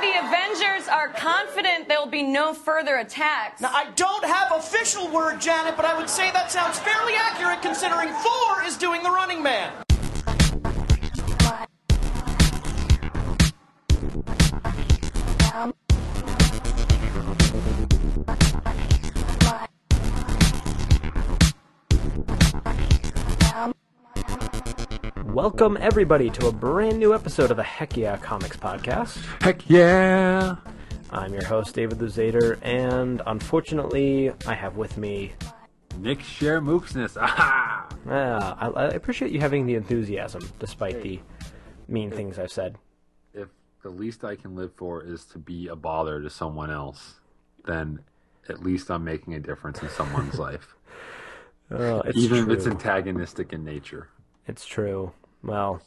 the Avengers are confident there will be no further attacks. Now, I don't have official word, Janet, but I would say that sounds fairly accurate considering Thor is doing the running man. Welcome, everybody, to a brand new episode of the Heck Yeah Comics Podcast. Heck yeah! I'm your host, David Luzader, and unfortunately, I have with me. Nick Shermooksness. Aha! Uh, I, I appreciate you having the enthusiasm, despite the mean things I've said. If the least I can live for is to be a bother to someone else, then at least I'm making a difference in someone's life. It's Even if it's antagonistic in nature. It's true. Well,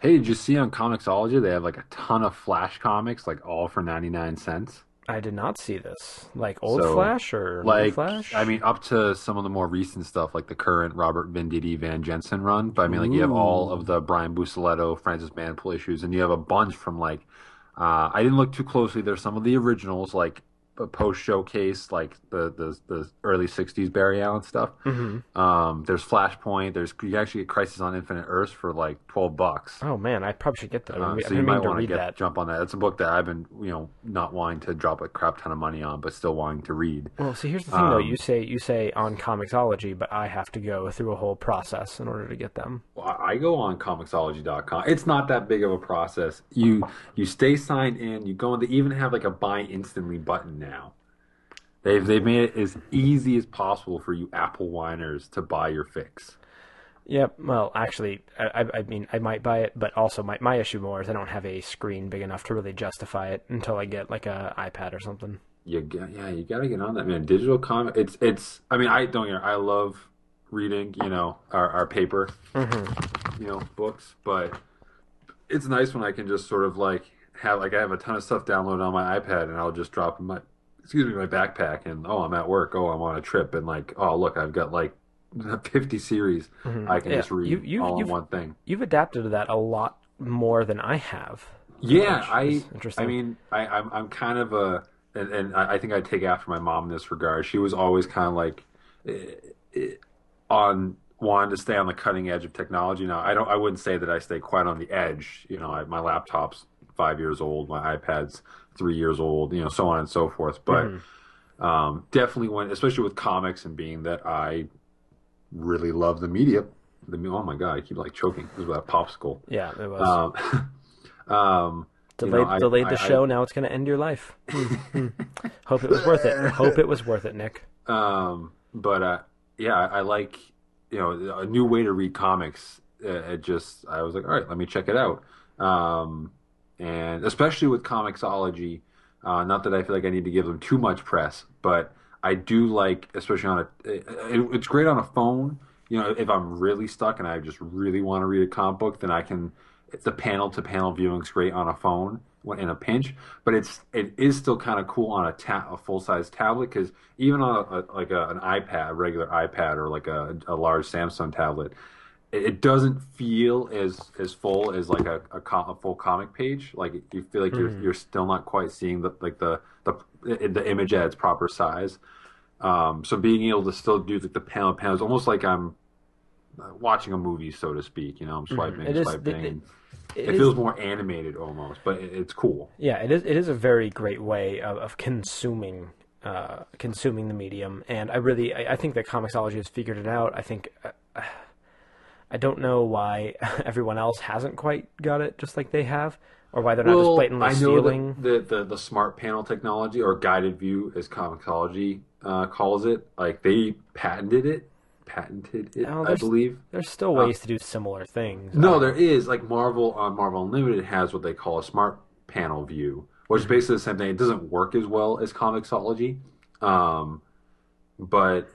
Hey, did you see on Comixology they have like a ton of Flash comics, like all for 99 cents? I did not see this. Like old So, Flash or Like, Flash? I mean, up to some of the more recent stuff, like the current Robert Venditti Van Jensen run. But I mean, like, you have all of the Brian Buccellato, Francis Manapul issues, and you have a bunch from like, uh, I didn't look too closely. There's some of the originals, like post showcase, like the, the the early '60s Barry Allen stuff. Mm-hmm. Um, there's Flashpoint. There's you actually get Crisis on Infinite Earths for like 12 bucks. Oh man, I probably should get that. Uh, so you might want to get that. jump on that. It's a book that I've been, you know, not wanting to drop a crap ton of money on, but still wanting to read. Well, see, here's the thing, though. Um, You say you say on Comixology, but I have to go through a whole process in order to get them. Well, I I go on Comixology.com. It's not that big of a process. You you stay signed in. You go in. They even have like a buy instantly button now. They've they've made it as easy as possible for you Apple whiners to buy your fix. Yep. Well, actually, I, I- I mean, I might buy it, but also my, my issue more is I don't have a screen big enough to really justify it until I get like a iPad or something. You got, yeah, you got to get on that man. Digital comic. It's it's. I mean, I don't. get I love reading. You know, our our paper. Mm-hmm. You know, books, but it's nice when I can just sort of like have like I have a ton of stuff downloaded on my iPad, and I'll just drop in my excuse me my backpack, and oh, I'm at work. Oh, I'm on a trip, and like oh look, I've got like 50 series I can Yeah, just read you- you- all in one thing. You've adapted to that a lot more than I have. Yeah, I. interesting. I mean, I, I'm I'm kind of a, and, and I think I take after my mom in this regard. She was always kind of like, eh, eh, on wanting to stay on the cutting edge of technology. Now, I don't. I wouldn't say that I stay quite on the edge. You know, I, my laptop's five years old, my iPad's three years old. You know, so on and so forth. But Mm-hmm. um, definitely when, especially with comics and being that I really love the media. The oh my god, I keep like choking. This is that popsicle. Yeah, it was Um, um, you delayed. know, I- delayed the I- I- show. now it's going to end your life. Hope it was worth it. Hope it was worth it, Nick. Um, but uh, yeah, I, I like you know a new way to read comics. Uh, it just I was like, all right, let me check it out. Um, and especially with Comixology, uh, not that I feel like I need to give them too much press, but I do like, especially on a, it, it's great on a phone. You know, if I'm really stuck and I just really want to read a comic book, then I can. The panel to panel viewing's great on a phone in a pinch, but it's it is still kind of cool on a ta- a full size tablet because even on a, a, like a, an iPad, a regular iPad, or like a, a large Samsung tablet, it, doesn't feel as as full as like a a, co- a full comic page. Like you feel like you're you're still not quite seeing the like the the the image at its proper size. Um, so being able to still do like the panel panels, almost like I'm uh, watching a movie, so to speak. You know, I'm swiping, It is- swiping. it- and It it is- feels more animated almost, but it, it's cool. Yeah, it is. It is a very great way of, of consuming uh, consuming the medium, and I really I, I think that Comixology has figured it out. I think uh, I don't know why everyone else hasn't quite got it just like they have, or why they're not just blatantly I know stealing. the, the the smart panel technology or guided view, as Comixology uh, calls it, like they patented it, patented it, Oh, I believe. There's still ways to do similar things. No, Uh, there is like Marvel on Marvel Unlimited has what they call a smart panel view, which is basically the same thing. It doesn't work as well as Comixology, um, but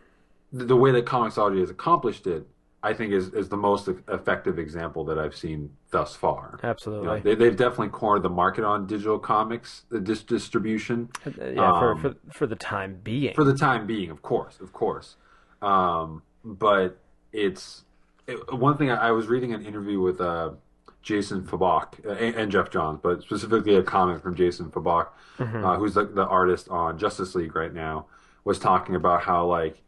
the, the way that Comixology has accomplished it, I think, is is the most effective example that I've seen thus far. You absolutely. know, they, they've definitely cornered the market on digital comics the dis- distribution Uh, yeah, for, um, for for the time being. for the time being, of course, of course. Um, but it's it, one thing. I, I was reading an interview with uh, Jason Fabok uh, and, and Geoff Johns, but specifically a comment from Jason Fabok, uh, who's the, the artist on Justice League right now, was talking about how like.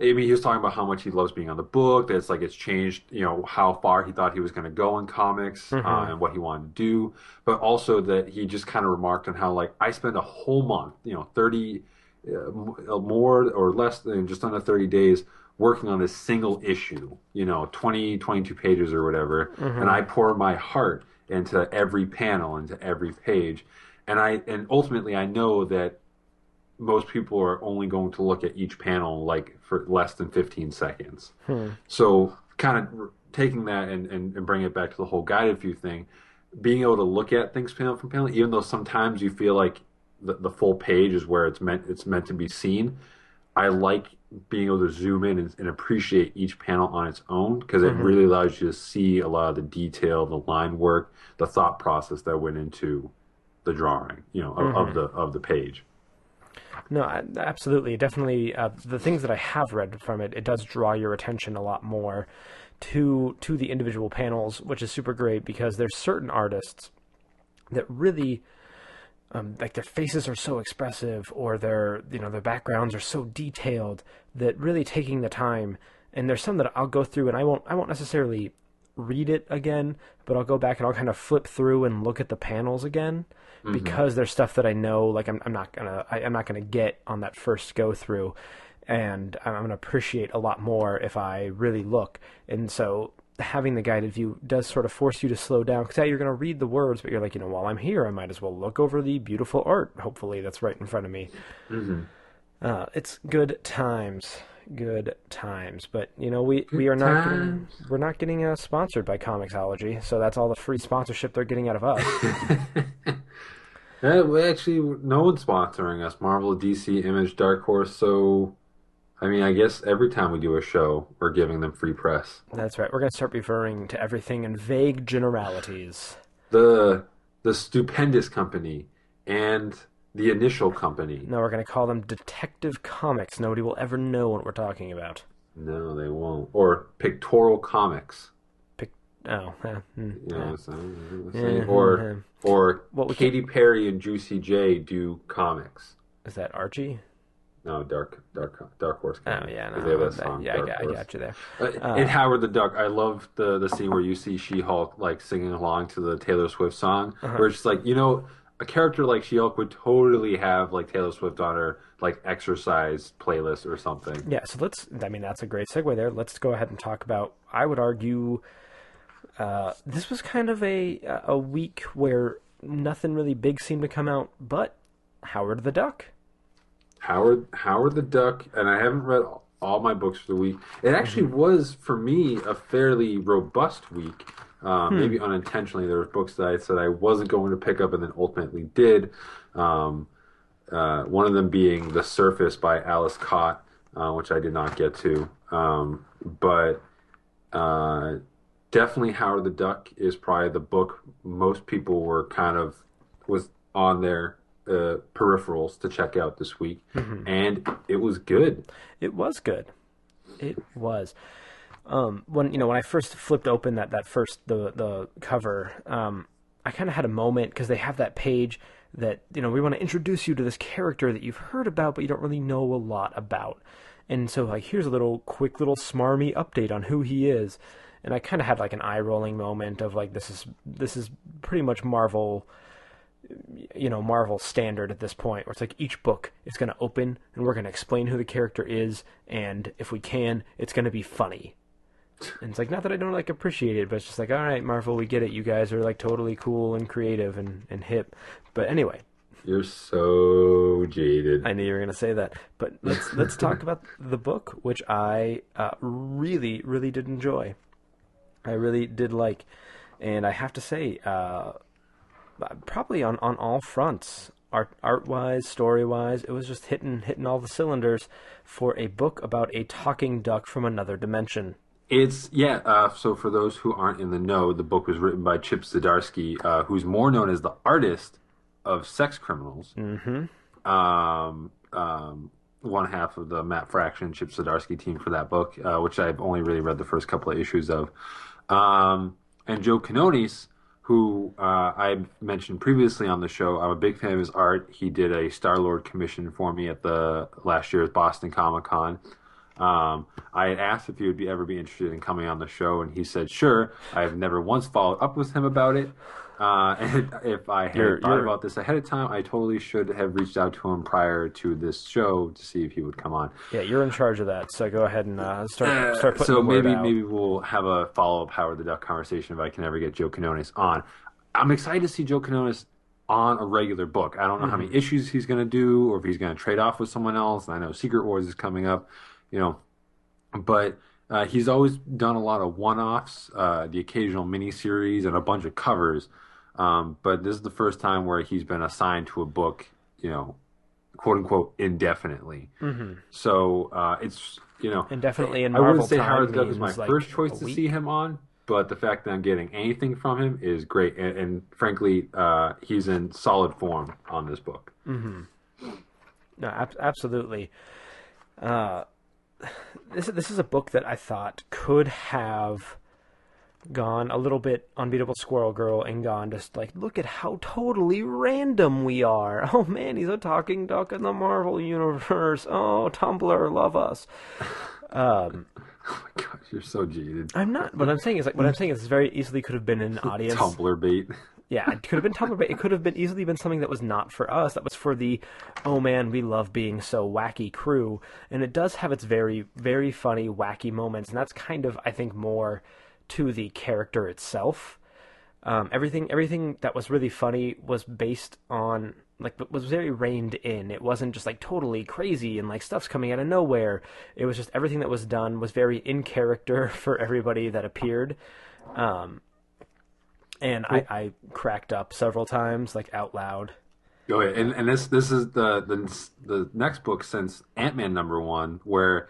I mean, he was talking about how much he loves being on the book. That it's like it's changed, you know, how far he thought he was going to go in comics uh, and what he wanted to do. But also that he just kind of remarked on how like I spent a whole month, you know, thirty uh, more or less than just under 30 days working on this single issue, you know, 20, 22 pages or whatever. And I pour my heart into every panel, into every page. And I, and ultimately I know that most people are only going to look at each panel like for less than 15 seconds. Hmm. So kind of taking that and, and, and bringing it back to the whole guided view thing, being able to look at things panel from panel, even though sometimes you feel like the, the full page is where it's meant it's meant to be seen. I like being able to zoom in and, and appreciate each panel on its own because it mm-hmm. really allows you to see a lot of the detail, the line work, the thought process that went into the drawing, you know, of, of mm-hmm. the of the page. No, absolutely, definitely. Uh, the things that I have read from it, it does draw your attention a lot more to to the individual panels, which is super great because there's certain artists that really um, like their faces are so expressive or their you know their backgrounds are so detailed that really taking the time and there's some that I'll go through and I won't I won't necessarily read it again but I'll go back and I'll kind of flip through and look at the panels again because there's stuff that I know like I'm, I'm not gonna I, I'm not gonna get on that first go through and I'm gonna appreciate a lot more if I really look and so having the guided view does sort of force you to slow down because yeah, you're going to read the words, but you're like, you know, while I'm here, I might as well look over the beautiful art. Hopefully, that's right in front of me. Uh, it's good times, good times. But you know, we we are not getting, we're not getting uh, sponsored by Comixology, so that's all the free sponsorship they're getting out of us. Yeah, we actually, no one's sponsoring us. Marvel, DC, Image, Dark Horse. So, I mean, I guess every time we do a show, we're giving them free press. that's right. We're going to start referring to everything in vague generalities. The the stupendous company and the initial company. No, we're going to call them Detective Comics. Nobody will ever know what we're talking about. No, they won't. Or Pictorial Comics. Pic- Oh, hmm, You know yeah. I'm? Yeah, or yeah. or What Katy Perry and Juicy J do comics. Is that Archie? No, Dark Dark Dark Horse. Oh Comics, yeah, 'cause no, they have that song, yeah, I Dark got, I got you there. Uh, and Howard the Duck, I love the the scene where you see She Hulk like singing along to the Taylor Swift song, Uh-huh. where it's just like you know a character like She would totally have like Taylor Swift on her like exercise playlist or something. Yeah, so let's. I mean, that's a great segue there. Let's go ahead and talk about. I would argue, uh, this was kind of a a week where nothing really big seemed to come out, but Howard the Duck. Howard Howard the Duck, and I haven't read all my books for the week. It actually Mm-hmm. was for me a fairly robust week. Uh, Hmm. Maybe unintentionally, there were books that I said I wasn't going to pick up, and then ultimately did. Um, uh, one of them being The Surface by Ales Kot, uh, which I did not get to. Um, but uh, definitely Howard the Duck is probably the book most people were kind of was on their uh, peripherals to check out this week, and it was good. It was good. It was. Um, when you know when I first flipped open that that first the the cover, um, I kind of had a moment because they have that page that you know we want to introduce you to this character that you've heard about but you don't really know a lot about, and so like here's a little quick little smarmy update on who he is, and I kind of had like an eye rolling moment of like this is this is pretty much Marvel you know Marvel standard at this point, where it's like each book is going to open and we're going to explain who the character is, and if we can, it's going to be funny. And it's like not that I don't like appreciate it, but it's just like all right, Marvel, we get it. You guys are like totally cool and creative and and hip. But anyway, You're so jaded. I knew you were going to say that. But let's let's talk about the book, which I uh, really really did enjoy. I really did like, and I have to say, uh, probably on, on all fronts, art art wise, story wise, it was just hitting hitting all the cylinders for a book about a talking duck from another dimension. It's yeah. Uh, so for those who aren't in the know, the book was written by Chip Zdarsky, uh, who's more known as the artist of Sex Criminals. Mm-hmm. Um, um, one half of the Matt Fraction Chip Zdarsky team for that book, uh, which I've only really read the first couple of issues of. Um, and Joe Quinones who uh, I mentioned previously on the show. I'm a big fan of his art. He did a Star Lord commission for me at the last year's Boston Comic Con. Um, I had asked if he would be ever be interested in coming on the show, and he said sure. I have never once followed up with him about it. Uh, and if I had You're- thought you're- about this ahead of time, I totally should have reached out to him prior to this show to see if he would come on. Yeah, you're in charge of that, so go ahead and uh, start start putting so maybe out. maybe we'll have a follow up Howard the Duck conversation if I can ever get Joe Quinones on. I'm excited to see Joe Quinones on a regular book. I don't know how Mm-hmm. many issues he's going to do, or if he's going to trade off with someone else. And I know Secret Wars is coming up, you know, but uh, he's always done a lot of one offs, uh, the occasional miniseries, and a bunch of covers. Um, but this is the first time where he's been assigned to a book, you know, quote unquote indefinitely. Mm-hmm. So uh, it's you know Indefinitely in I wouldn't say Howard Duck is my like, first choice to week. see him on, but the fact that I'm getting anything from him is great, and, and frankly, uh, he's in solid form on this book. No, ab- absolutely. This this is a book that I thought could have gone a little bit unbeatable Squirrel Girl and gone just like look at how totally random we are. Oh man, he's a talking duck in the Marvel universe. Oh, Tumblr, love us. um Oh my gosh, you're so jaded. I'm not. What I'm saying is like what I'm saying is very easily could have been an audience. Tumblr bait. Yeah, it could have been but it could have been easily been something that was not for us. That was for the, oh man, we love being so wacky crew, and it does have its very, very funny, wacky moments, and that's kind of, I think, more to the character itself. Um, everything, everything that was really funny was based on like was very reined in. It wasn't just like totally crazy and like stuff's coming out of nowhere. It was just everything that was done was very in character for everybody that appeared. Um, and I, I cracked up several times, like out loud. Oh yeah, and and this this is the the the next book since Ant Man number one where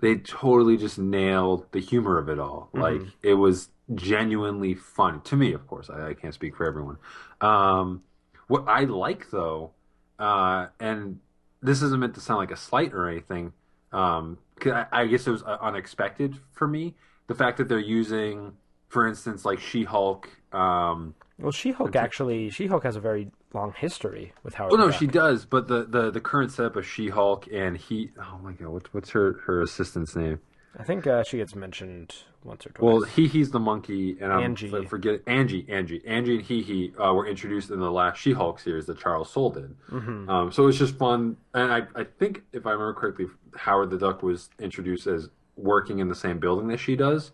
they totally just nailed the humor of it all. Like it was genuinely fun to me. Of course, I, I can't speak for everyone. Um, what I like though, uh, and this isn't meant to sound like a slight or anything. Um, I, I guess it was uh, unexpected for me. The fact that they're using, for instance, like She Hulk. Um, Well, She-Hulk actually, She-Hulk has a very long history with Howard. Oh no, the she does. But the, the, the current setup of She Hulk and he. Oh my god, what's what's her her assistant's name? I think uh, she gets mentioned once or twice. Well, he he's the monkey, and I'm Angie. f- forget Angie, Angie, Angie, and he he uh, were introduced in the last She Hulk series that Charles Soule did. Mm-hmm. Um, so it's just fun, and I I think if I remember correctly, Howard the Duck was introduced as working in the same building that she does.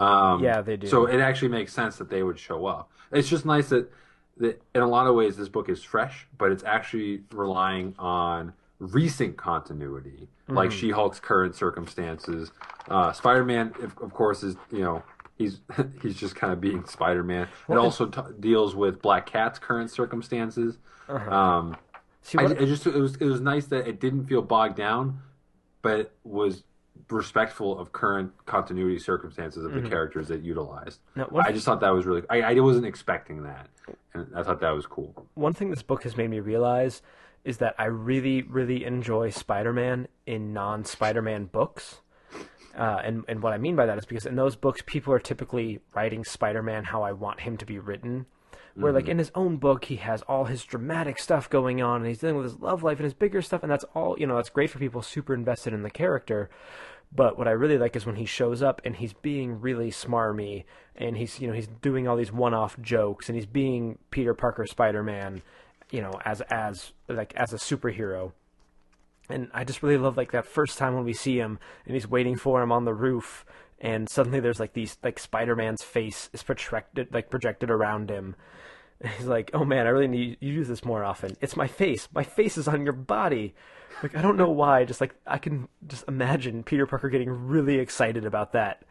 Um, Yeah, they do. So it actually makes sense that they would show up. It's just nice that, that in a lot of ways this book is fresh, but it's actually relying on recent continuity, like Mm-hmm. She Hulk's current circumstances. Uh, Spider Man, of, of course, is you know he's he's just kind of being Spider Man. It also t- deals with Black Cat's current circumstances. Uh-huh. Um, See, what, I just it was it was nice that it didn't feel bogged down, but was respectful of current continuity circumstances of the characters that utilized. Mm-hmm. Now, I just thought that was really. I, I wasn't expecting that, and I thought that was cool. one thing this book has made me realize is that I really, really enjoy Spider-Man in non-Spider-Man books. Uh, and and what I mean by that is because in those books, people are typically writing Spider-Man how I want him to be written. Where like in his own book, he has all his dramatic stuff going on, and he's dealing with his love life and his bigger stuff, and that's all you know. That's great for people super invested in the character. But what I really like is when he shows up and he's being really smarmy, and he's you know he's doing all these one-off jokes, and he's being Peter Parker Spider-Man, you know, as as like as a superhero and I just really love like that first time when we see him and he's waiting for him on the roof and suddenly there's like these like Spider-Man's face is projected like projected around him. And he's like, "Oh man, I really need you to use this more often. It's my face. My face is on your body." Like I don't know why, just like I can just imagine Peter Parker getting really excited about that.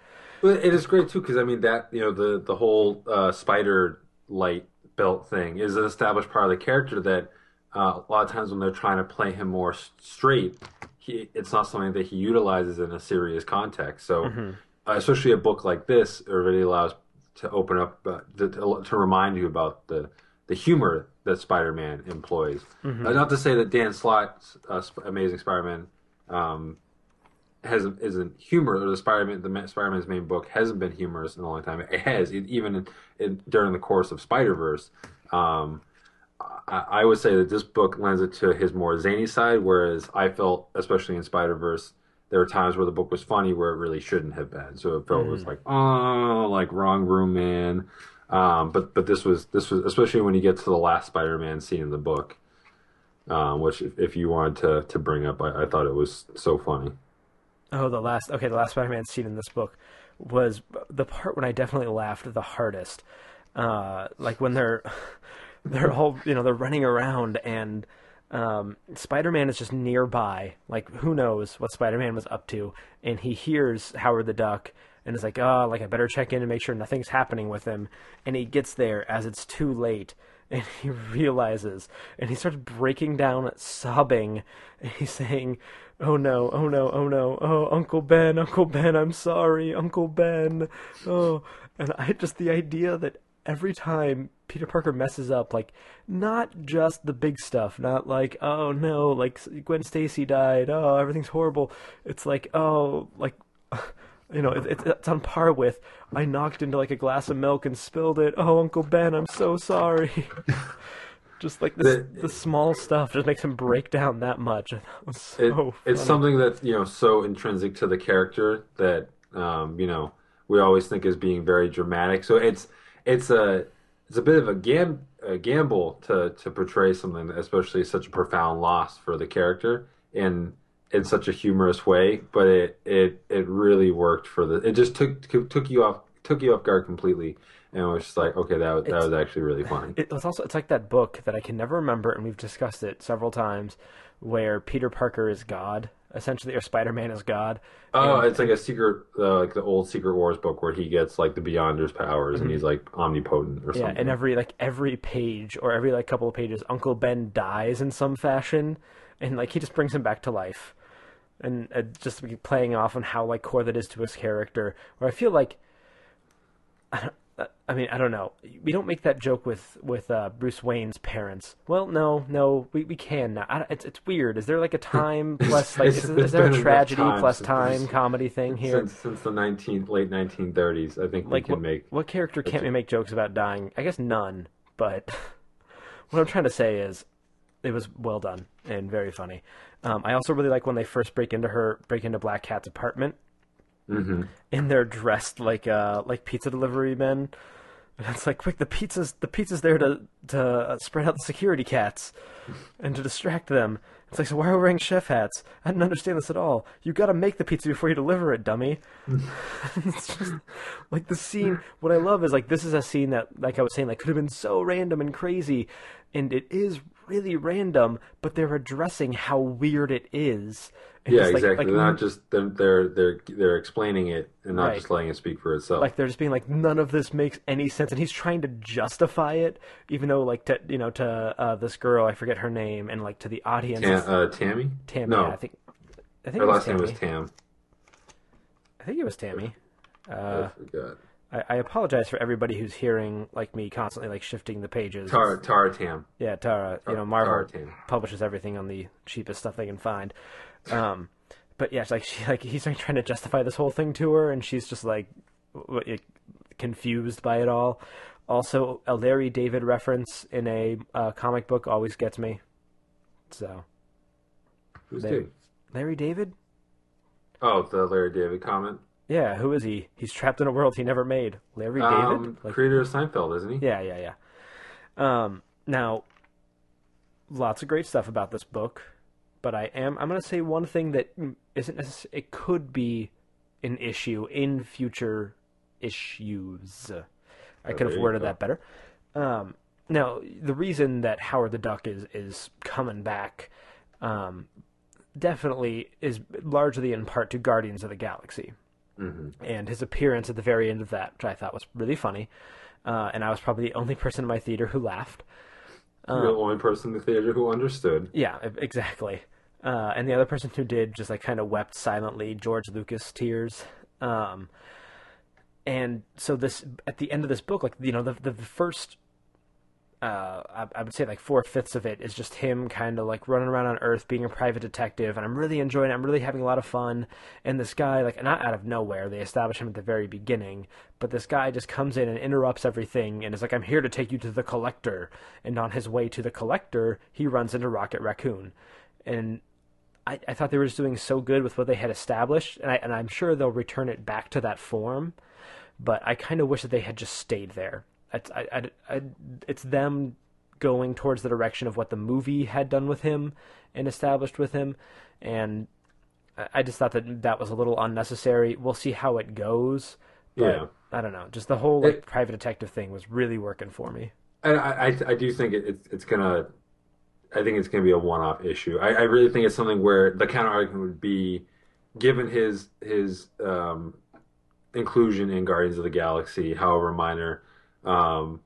It is great too because I mean that you know the the whole uh, spider light belt thing is an established part of the character that uh, a lot of times when they're trying to play him more straight, he, it's not something that he utilizes in a serious context. So, uh, especially a book like this, it really allows to open up uh, to, to remind you about the the humor that Spider-Man employs. Uh, not to say that Dan Slott's uh, Sp- Amazing Spider-Man um, hasn't isn't humor or the Spider-Man the Spider-Man's main book hasn't been humorous in a long time. It has it, even in, in, during the course of Spider-Verse. Um, I, I would say that this book lends it to his more zany side, whereas I felt, especially in Spider-Verse, there were times where the book was funny where it really shouldn't have been. So it felt mm. it was like, oh, like wrong room, man. Um, but but this was this was especially when you get to the last Spider-Man scene in the book, um, which if, if, you wanted to to bring up, I, I, thought it was so funny. Oh, the last okay, the last Spider-Man scene in this book was the part when I definitely laughed the hardest. Uh, like when they're they're all you know they're running around and um, Spider-Man is just nearby. Like who knows what Spider-Man was up to, and he hears Howard the Duck and is like, oh, like I better check in and make sure nothing's happening with him. And he gets there as it's too late, and he realizes, and he starts breaking down, sobbing, and he's saying, "Oh no, oh no, oh no, oh Uncle Ben, Uncle Ben, I'm sorry, Uncle Ben." Oh, and I just the idea that every time Peter Parker messes up, like not just the big stuff, not like oh no, like Gwen Stacy died, oh everything's horrible. It's like oh like you know, it, it's on par with I knocked into like a glass of milk and spilled it. Oh, Uncle Ben, I'm so sorry. just like this, the, the small stuff just makes him break down that much. So it, it's something that you know so intrinsic to the character that um, you know we always think is being very dramatic. So it's it's a it's a bit of a, gam- a gamble to to portray something, especially such a profound loss for the character. And in such a humorous way, but it it it really worked for the. It just took took you off took you off guard completely, and it was just like, okay, that that was actually really funny. It was also it's like that book that I can never remember, and we've discussed it several times, where Peter Parker is God essentially, or Spider Man is God. Oh, and, it's like a secret, uh, like the old Secret Wars book where he gets like the Beyonders powers mm-hmm. and he's like omnipotent or something. Yeah, and every like every page or every like couple of pages, Uncle Ben dies in some fashion, and like he just brings him back to life and uh, just playing off on how like core that is to his character. Where I feel like, I, uh, I mean, I don't know. We don't make that joke with with uh, Bruce Wayne's parents. Well, no, no, we, we can now. it's it's weird. Is there like a time plus like is, is there a tragedy plus time comedy thing here? Since, since the nineteen late nineteen thirties, I think like we can what, make. What character can't we make jokes about dying? I guess none. But what I'm trying to say is, it was well done and very funny. Um, I also really like when they first break into her break into Black Cat's apartment, mm-hmm. and they're dressed like uh like pizza delivery men. And it's like, quick, the pizza's the pizza's there to to spread out the security cats and to distract them. It's like, so why are we wearing chef hats? I didn't understand this at all. You got to make the pizza before you deliver it, dummy. it's just like the scene. What I love is like this is a scene that, like I was saying, like could have been so random and crazy, and it is really random, but they're addressing how weird it is. And yeah, exactly. Like, not just they're, they're they're they're explaining it and not right. just letting it speak for itself. Like they're just being like, none of this makes any sense, and he's trying to justify it, even though like to you know to uh, this girl, I forget her name, and like to the audience, Tam, uh, Tammy. Tammy, no, yeah, I think. I think her last name was Tam. I think it was Tammy. Uh, I forgot. I, I, apologize for everybody who's hearing like me constantly like shifting the pages. Tara, Tara Tam. Yeah, Tara. You know, Marvel publishes everything on the cheapest stuff they can find. Um, but yeah, like she like he's like trying to justify this whole thing to her, and she's just like confused by it all. Also, a Larry David reference in a uh, comic book always gets me. So, who's Larry, Larry David? Oh, the Larry David comment. Yeah, who is he? He's trapped in a world he never made. Larry um, David, like, creator of Seinfeld, isn't he? Yeah, yeah, yeah. Um, now, lots of great stuff about this book, but I am I'm going to say one thing that isn't necessarily. It could be an issue in future issues. I could have worded that better. Um, now, the reason that Howard the Duck is is coming back, um, definitely is largely in part to Guardians of the Galaxy. Mm-hmm. And his appearance at the very end of that, which I thought was really funny. Uh, and I was probably the only person in my theater who laughed. Um, the only person in the theater who understood. Yeah, exactly. Uh, and the other person who did just like kind of wept silently, George Lucas tears. Um, and so this at the end of this book, like you know, the the, the first uh, I, I would say like four fifths of it is just him kind of like running around on Earth being a private detective, and I'm really enjoying it. I'm really having a lot of fun. And this guy, like, not out of nowhere, they establish him at the very beginning, but this guy just comes in and interrupts everything and is like, I'm here to take you to the collector. And on his way to the collector, he runs into Rocket Raccoon. And I, I thought they were just doing so good with what they had established, and, I, and I'm sure they'll return it back to that form. But I kind of wish that they had just stayed there. It's, I, I, I, it's them going towards the direction of what the movie had done with him and established with him, and I- just thought that that was a little unnecessary. We'll see how it goes. But Yeah. I don't know. Just the whole like It- private detective thing was really working for me. I, I, I do think it, it's it's gonna. I think it's gonna be a one-off issue. I, I really think it's something where the counter argument would be, given his his um, inclusion in Guardians of the Galaxy, however minor, um,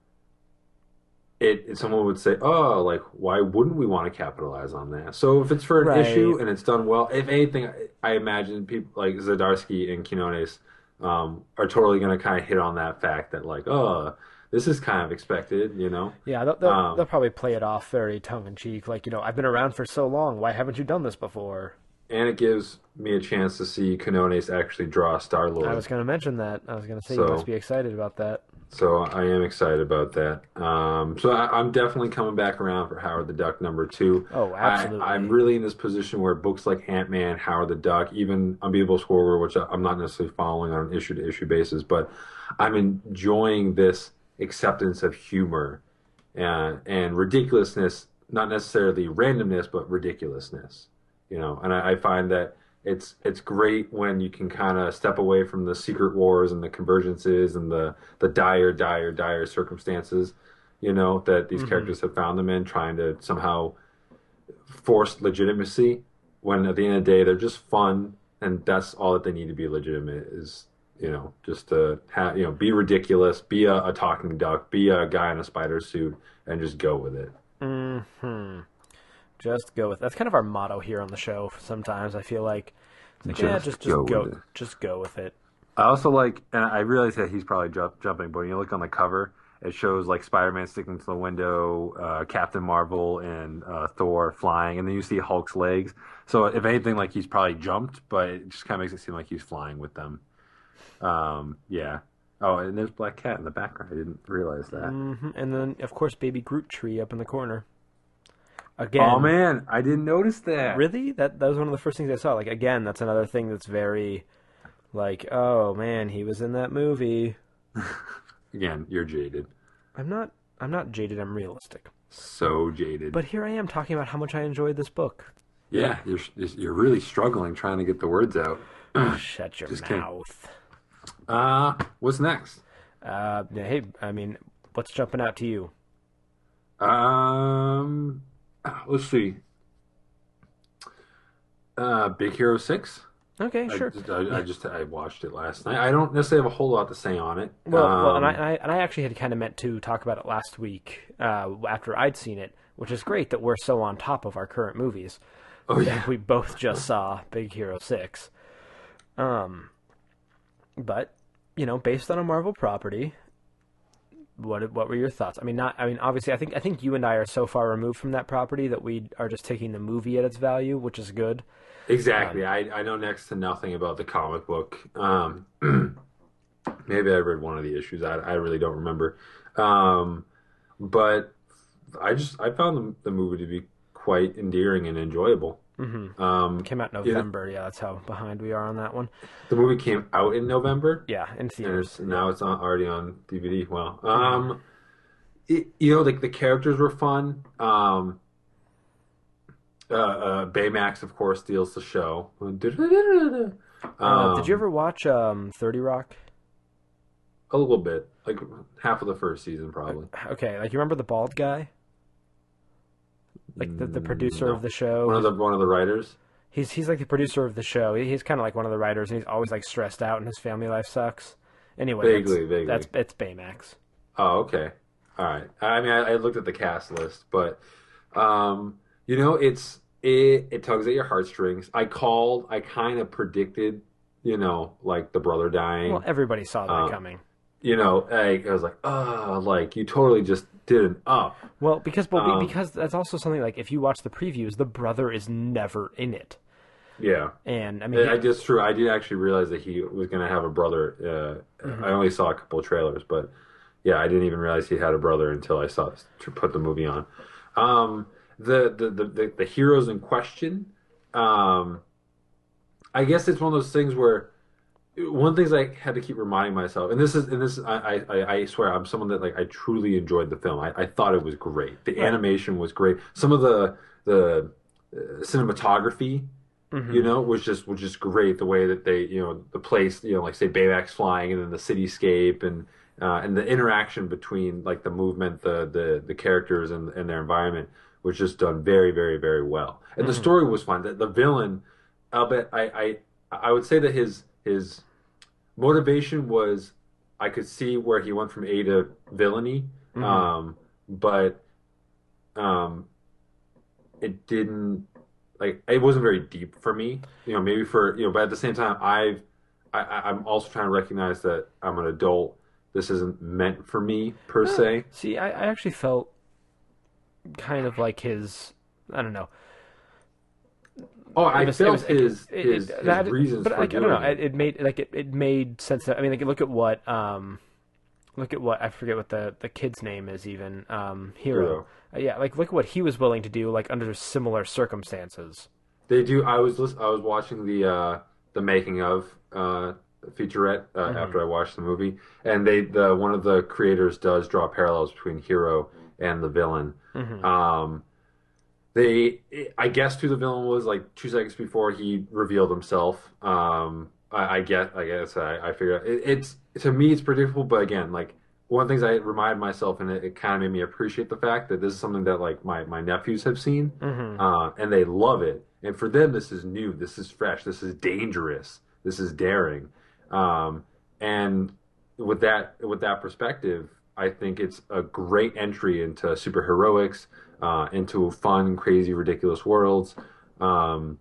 it, someone would say, oh, like why wouldn't we want to capitalize on that? So if it's for an Right. issue and it's done well, if anything, I, I imagine people like Zdarsky and Quinones um, are totally gonna kind of hit on that fact that like, oh, this is kind of expected, you know. Yeah, they'll, they'll, Um, they'll probably play it off very tongue in cheek, like you know, I've been around for so long. Why haven't you done this before? and it gives me a chance to see Quinones actually draw Star Lord. I was going to mention that. I was going to say So- you must be excited about that. So I am excited about that. Um, so I, I'm definitely coming back around for Howard the Duck number two. Oh, absolutely. I, I'm really in this position where books like Ant Man, Howard the Duck, even Unbeatable Squirrel, which I- I'm not necessarily following on an issue to issue basis, but I'm enjoying this acceptance of humor and, and ridiculousness, not necessarily randomness, but ridiculousness. You know, and I, I find that it's it's great when you can kind of step away from the secret wars and the convergences and the the dire, dire, dire circumstances. You know that these characters have found them in, trying to somehow force legitimacy. When at the end of the day, they're just fun, and that's all that they need to be legitimate. Is you know just to have you know be ridiculous, be a, a talking duck, be a guy in a spider suit, and just go with it. Hmm. Just go with that's kind of our motto here on the show. Sometimes I feel like, like yeah, Just just just go go, with it. just go with it. I also like, and I realize that he's probably jump, jumping, but when you look on the cover, it shows like Spider-Man sticking to the window, uh, Captain Marvel and uh, Thor flying, and then you see Hulk's legs. So if anything, like he's probably jumped, but it just kind of makes it seem like he's flying with them. Um, yeah. Oh, and there's Black Cat in the background. I didn't realize that. hmm And then of course Baby Groot tree up in the corner. Again, Oh man, I didn't notice that. really? That that was one of the first things I saw. Like again, that's another thing that's very, like, oh man, he was in that movie. Again, you're jaded. I'm not. I'm not jaded. I'm realistic. So jaded. But here I am talking about how much I enjoyed this book. yeah, you're you're really struggling trying to get the words out. Shut your Just kidding. mouth. Uh, what's next? Uh, hey, I mean, what's jumping out to you? Um, let's see. Uh, Big Hero Six. Okay, I sure. just, I, I just I watched it last night. I don't necessarily have a whole lot to say on it. Well, well and, I, Um, and I and I actually had kind of meant to talk about it last week uh, after I'd seen it, which is great that we're so on top of our current movies. oh yeah, we both just saw Big Hero Six. Um, but you know, based on a Marvel property, what what were your thoughts? I mean, not. I mean, obviously, I think I think you and I are so far removed from that property that we are just taking the movie at its value, which is good. exactly. I I know next to nothing about the comic book. Um, maybe I read one of the issues. I I really don't remember. Um, but I just I found the, the movie to be quite endearing and enjoyable. Mm-hmm. Um, Came out November. Yeah. that's how behind we are on that one. the movie came out in November. Yeah, in and theaters. it's, now it's on, already on DVD. Well, um, it, you know, like the characters were fun. Um, uh, uh, Baymax, of course, steals the show. Um, Uh, did you ever watch um, Thirty Rock? A little bit, like half of the first season, probably. Okay, like you remember the bald guy, like the, the producer no. of the show. One of the one of the writers. He's he's like the producer of the show. He- He's kind of like one of the writers, and he's always like stressed out, and his family life sucks. Anyway, Vaguely, that's, vaguely. that's it's Baymax. Oh, okay. All right. I mean, I, I looked at the cast list, but um, you know, it's it it tugs at your heartstrings. I called. I kind of predicted, you know, like the brother dying. Well, everybody saw that Uh, coming. You know, like, I was like, oh, like you totally just did an up. Well, because but Um, because that's also something like if you watch the previews, the brother is never in it, Yeah. and I mean, I just true. I did actually realize that he was going to have a brother. Uh, I only saw a couple of trailers, but yeah, I didn't even realize he had a brother until I saw to put the movie on. Um, the, the, the the the heroes in question. Um, I guess it's one of those things where one of the things I had to keep reminding myself, and this is and this I I, I swear I'm someone that like I truly enjoyed the film. I, I thought it was great. The animation was great. Some of the the uh, cinematography you know, was just was just great. The way that they, you know, the place, you know, like say Baymax flying, and then the cityscape, and uh, and the interaction between like the movement, the the the characters, and and their environment was just done very, very, very well. And the story was fun. The, the villain, I'll I, I I would say that his his motivation was I could see where he went from A to villainy, um, but um, it didn't like it wasn't very deep for me. You know, maybe for you know, but at the same time, I've I, I'm also trying to recognize that I'm an adult. This isn't meant for me per se. see, I, I actually felt kind of like his, I don't know, Oh, I was- felt was- his it- his, it- his that- reasons but for I, I don't know. it. It, made like it, it made sense. That, I mean, like look at what um, look at what I forget what the the kid's name is even um, Hiro. Hiro. Uh, yeah, like look at what he was willing to do like under similar circumstances. They do. I was I was watching the uh, the making of uh, featurette uh, Mm-hmm. after I watched the movie, and they the one of the creators does draw parallels between Hiro and the villain. Mm-hmm. Um, they, I guess, who the villain was like two seconds before he revealed himself. Um, I, I get, I guess, I, I figured it, it's to me it's predictable, but again, like one of the things I reminded myself, and it, it kind of made me appreciate the fact that this is something that like my my nephews have seen, uh, and they love it. And for them, this is new, this is fresh, this is dangerous, this is daring. Um, and with that with that perspective, I think it's a great entry into superheroics, uh, into fun, crazy, ridiculous worlds. Um,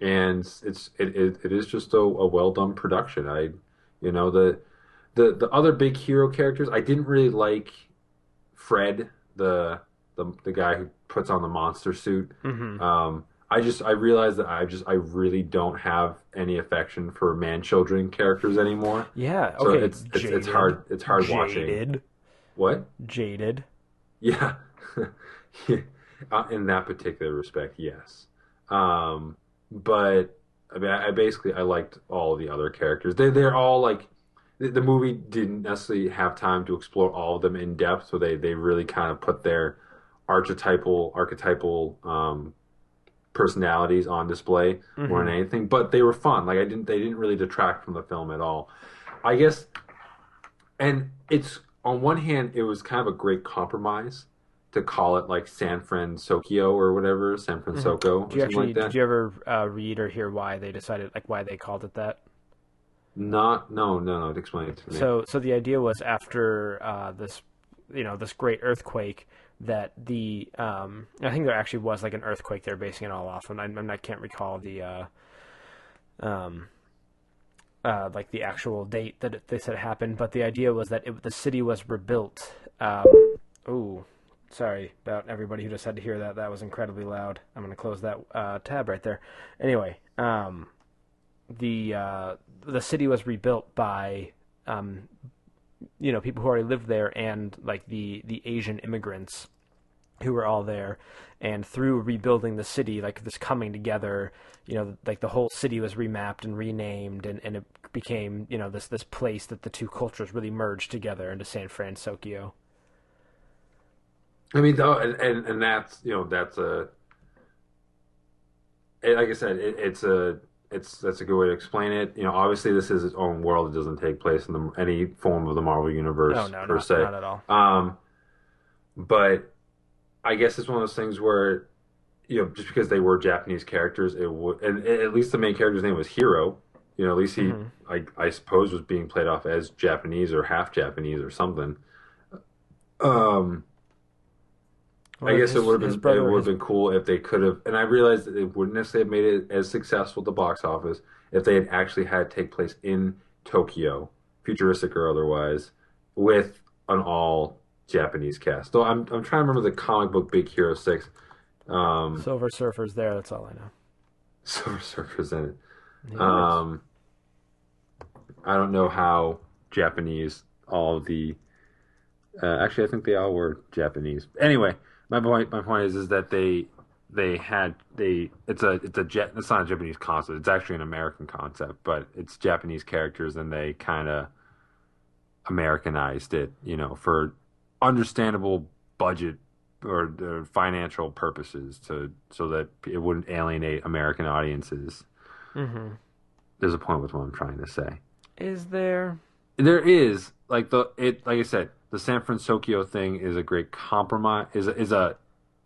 and it's it, it, it is just a, a well done production. I you know the the the other big hero characters I didn't really like Fred the the the guy who puts on the monster suit. Um, I just I realized that I just I really don't have any affection for man children characters anymore. Yeah. So Okay. it's it's, it's hard it's hard watching. Jaded. What? Jaded. Yeah. Uh, in that particular respect, yes. Um, but I mean, I, I basically I liked all the other characters. They they're all like the, the movie didn't necessarily have time to explore all of them in depth, so they they really kind of put their archetypal archetypal um, personalities on display more than anything. But they were fun. Like I didn't they didn't really detract from the film at all. I guess, and it's on one hand it was kind of a great compromise to call it like San Fransokyo or whatever, San Fransokyo, or Did you actually like that. did you ever uh, read or hear why they decided like why they called it that? Not no no no. Explain it to me. So, so the idea was after uh, this, you know, this great earthquake that the um, I think there actually was like an earthquake they're basing it all off, and I, and I can't recall the uh, um, uh, like the actual date that it, they said it happened, but the idea was that it, the city was rebuilt. Um, ooh, sorry about everybody who just had to hear that. That was incredibly loud. I'm going to close that uh, tab right there. Anyway, um, the uh, the city was rebuilt by um, you know people who already lived there and like the the Asian immigrants who were all there and through rebuilding the city like this coming together you know like the whole city was remapped and renamed and, and it became you know this this place that the two cultures really merged together into San Fransokyo. I mean, though, and, and and that's you know that's a it- like I said, it, it's a it's that's a good way to explain it. You know, obviously this is its own world; it doesn't take place in the, any form of the Marvel universe No, no, per not, se. not at all. Um, but I guess it's one of those things where, you know, just because they were Japanese characters, it would, and at least the main character's name was Hiro. You know, at least he, Mm-hmm. I, I suppose, was being played off as Japanese or half Japanese or something. Um, I guess his- it would have been it would have been cool if they could have, and I realized that it wouldn't necessarily have made it as successful at the box office if they had actually had it take place in Tokyo futuristic or otherwise, with an all Japanese cast. So I'm I'm trying to remember the comic book Big Hero Six. Um, Silver Surfer's there. That's all I know. Silver Surfer's in it. He Um, I don't know how Japanese all of the. Uh, actually, I think they all were Japanese. Anyway, my point my point is is that they they had they it's a it's a jet it's not a Japanese concept. It's actually an American concept, but it's Japanese characters and they kind of Americanized it, you know, for understandable budget or, or financial purposes to so that it wouldn't alienate American audiences. Mm-hmm. There's a point with what I'm trying to say. Is there? There is like the it like I said, the San Francisco thing is a great compromise is a, is a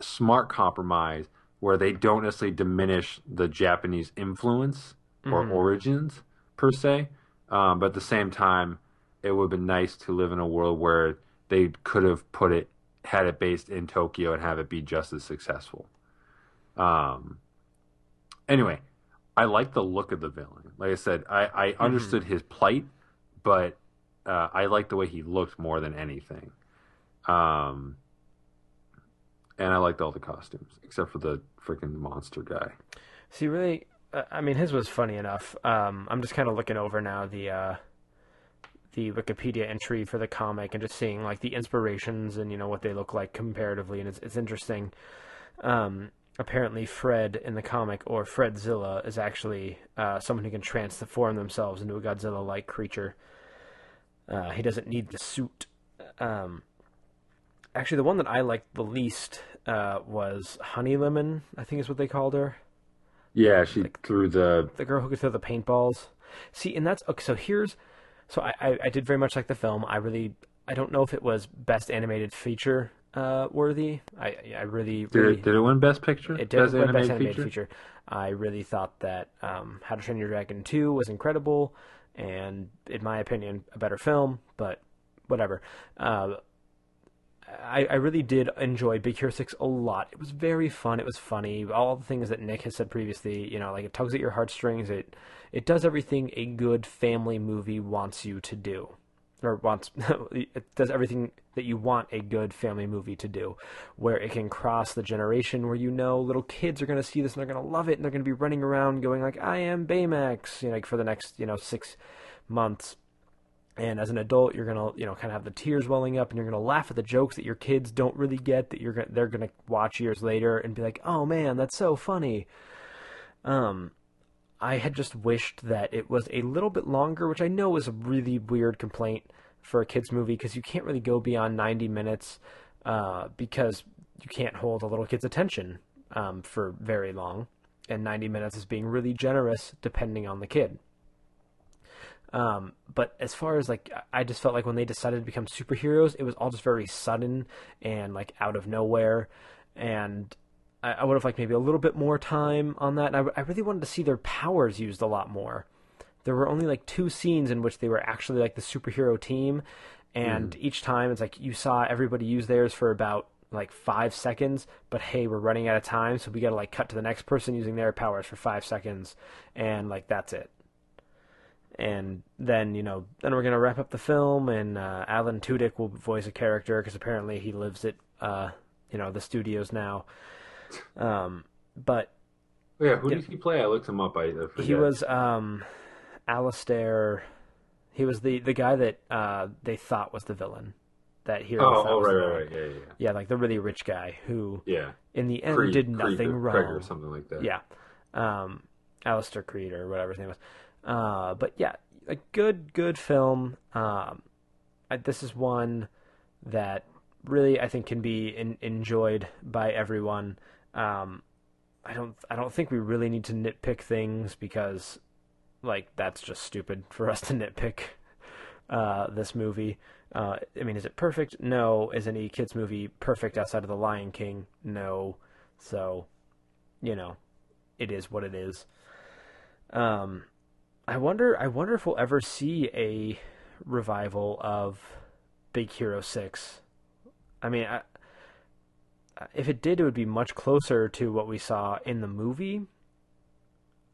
smart compromise where they don't necessarily diminish the Japanese influence or origins per se, um, but at the same time, it would have been nice to live in a world where they could have put it had it based in Tokyo and have it be just as successful. Um. Anyway, I like the look of the villain. Like I said, I, I understood his plight, but uh, I like the way he looked more than anything. Um, and I liked all the costumes except for the freaking monster guy. See, really, uh, I mean, his was funny enough. Um, I'm just kind of looking over now the uh, the Wikipedia entry for the comic and just seeing like the inspirations and you know what they look like comparatively, and it's it's interesting. Um, apparently, Fred in the comic or Fredzilla is actually uh, someone who can transform themselves into a Godzilla-like creature. Uh, he doesn't need the suit. Um, actually, the one that I liked the least uh, was Honey Lemon. I think is what they called her Yeah, she threw the the girl who could throw the paintballs. See, and that's okay. So here's, so I, I, I did very much like the film. I really, I don't know if it was best animated feature uh, worthy. I, I really, did really, it, did it win Best Picture? it did Best win animated best animated feature? feature. I really thought that um, How to Train Your Dragon Two was incredible, and in my opinion, a better film. But whatever. Uh, I, I really did enjoy Big Hero 6 a lot. It was very fun. It was funny. All the things that Nick has said previously, you know, like it tugs at your heartstrings. It it does everything a good family movie wants you to do. Or wants it does everything that you want a good family movie to do, where it can cross the generation, where you know little kids are going to see this and they're going to love it, and they're going to be running around going like, "I am Baymax," you know, like for the next you know six months, and as an adult you're gonna you know kind of have the tears welling up and you're gonna laugh at the jokes that your kids don't really get that you're gonna, they're gonna watch years later and be like oh man that's so funny. Um i had just wished that it was a little bit longer which i know is a really weird complaint for a kids movie because you can't really go beyond 90 minutes uh, because you can't hold a little kid's attention um, for very long and 90 minutes is being really generous depending on the kid um, but as far as like, I just felt like when they decided to become superheroes, it was all just very sudden and like out of nowhere. And I, I would have liked maybe a little bit more time on that. And I, I really wanted to see their powers used a lot more. There were only like two scenes in which they were actually like the superhero team. And each time it's like you saw everybody use theirs for about like five seconds, but hey, we're running out of time, so we gotta like cut to the next person using their powers for five seconds, and like that's it and then you know then we're gonna wrap up the film and uh, Alan Tudyk will voice a character because apparently he lives at uh, you know the studios now. Um, but Oh, yeah, who did he play? I looked him up. I, I he was um, Alistair. He was the the guy that uh, they thought was the villain. That hero. Oh, oh right, right, right. Yeah, yeah, yeah. Yeah, like the really rich guy who, Yeah. in the end, Creed- did Creed nothing or wrong. Craig or something like that. Yeah. Um, Alistair Creed or whatever his name was. Uh, but yeah, a good, good film. Um, I, this is one that really I think can be in, enjoyed by everyone. Um, I don't, I don't think we really need to nitpick things because, like, that's just stupid for us to nitpick uh, this movie. Uh, I mean, is it perfect? No. Is any kids movie perfect outside of The Lion King? No. So, you know, it is what it is. Um, I wonder. I wonder if we'll ever see a revival of Big Hero Six. I mean, I, if it did, it would be much closer to what we saw in the movie.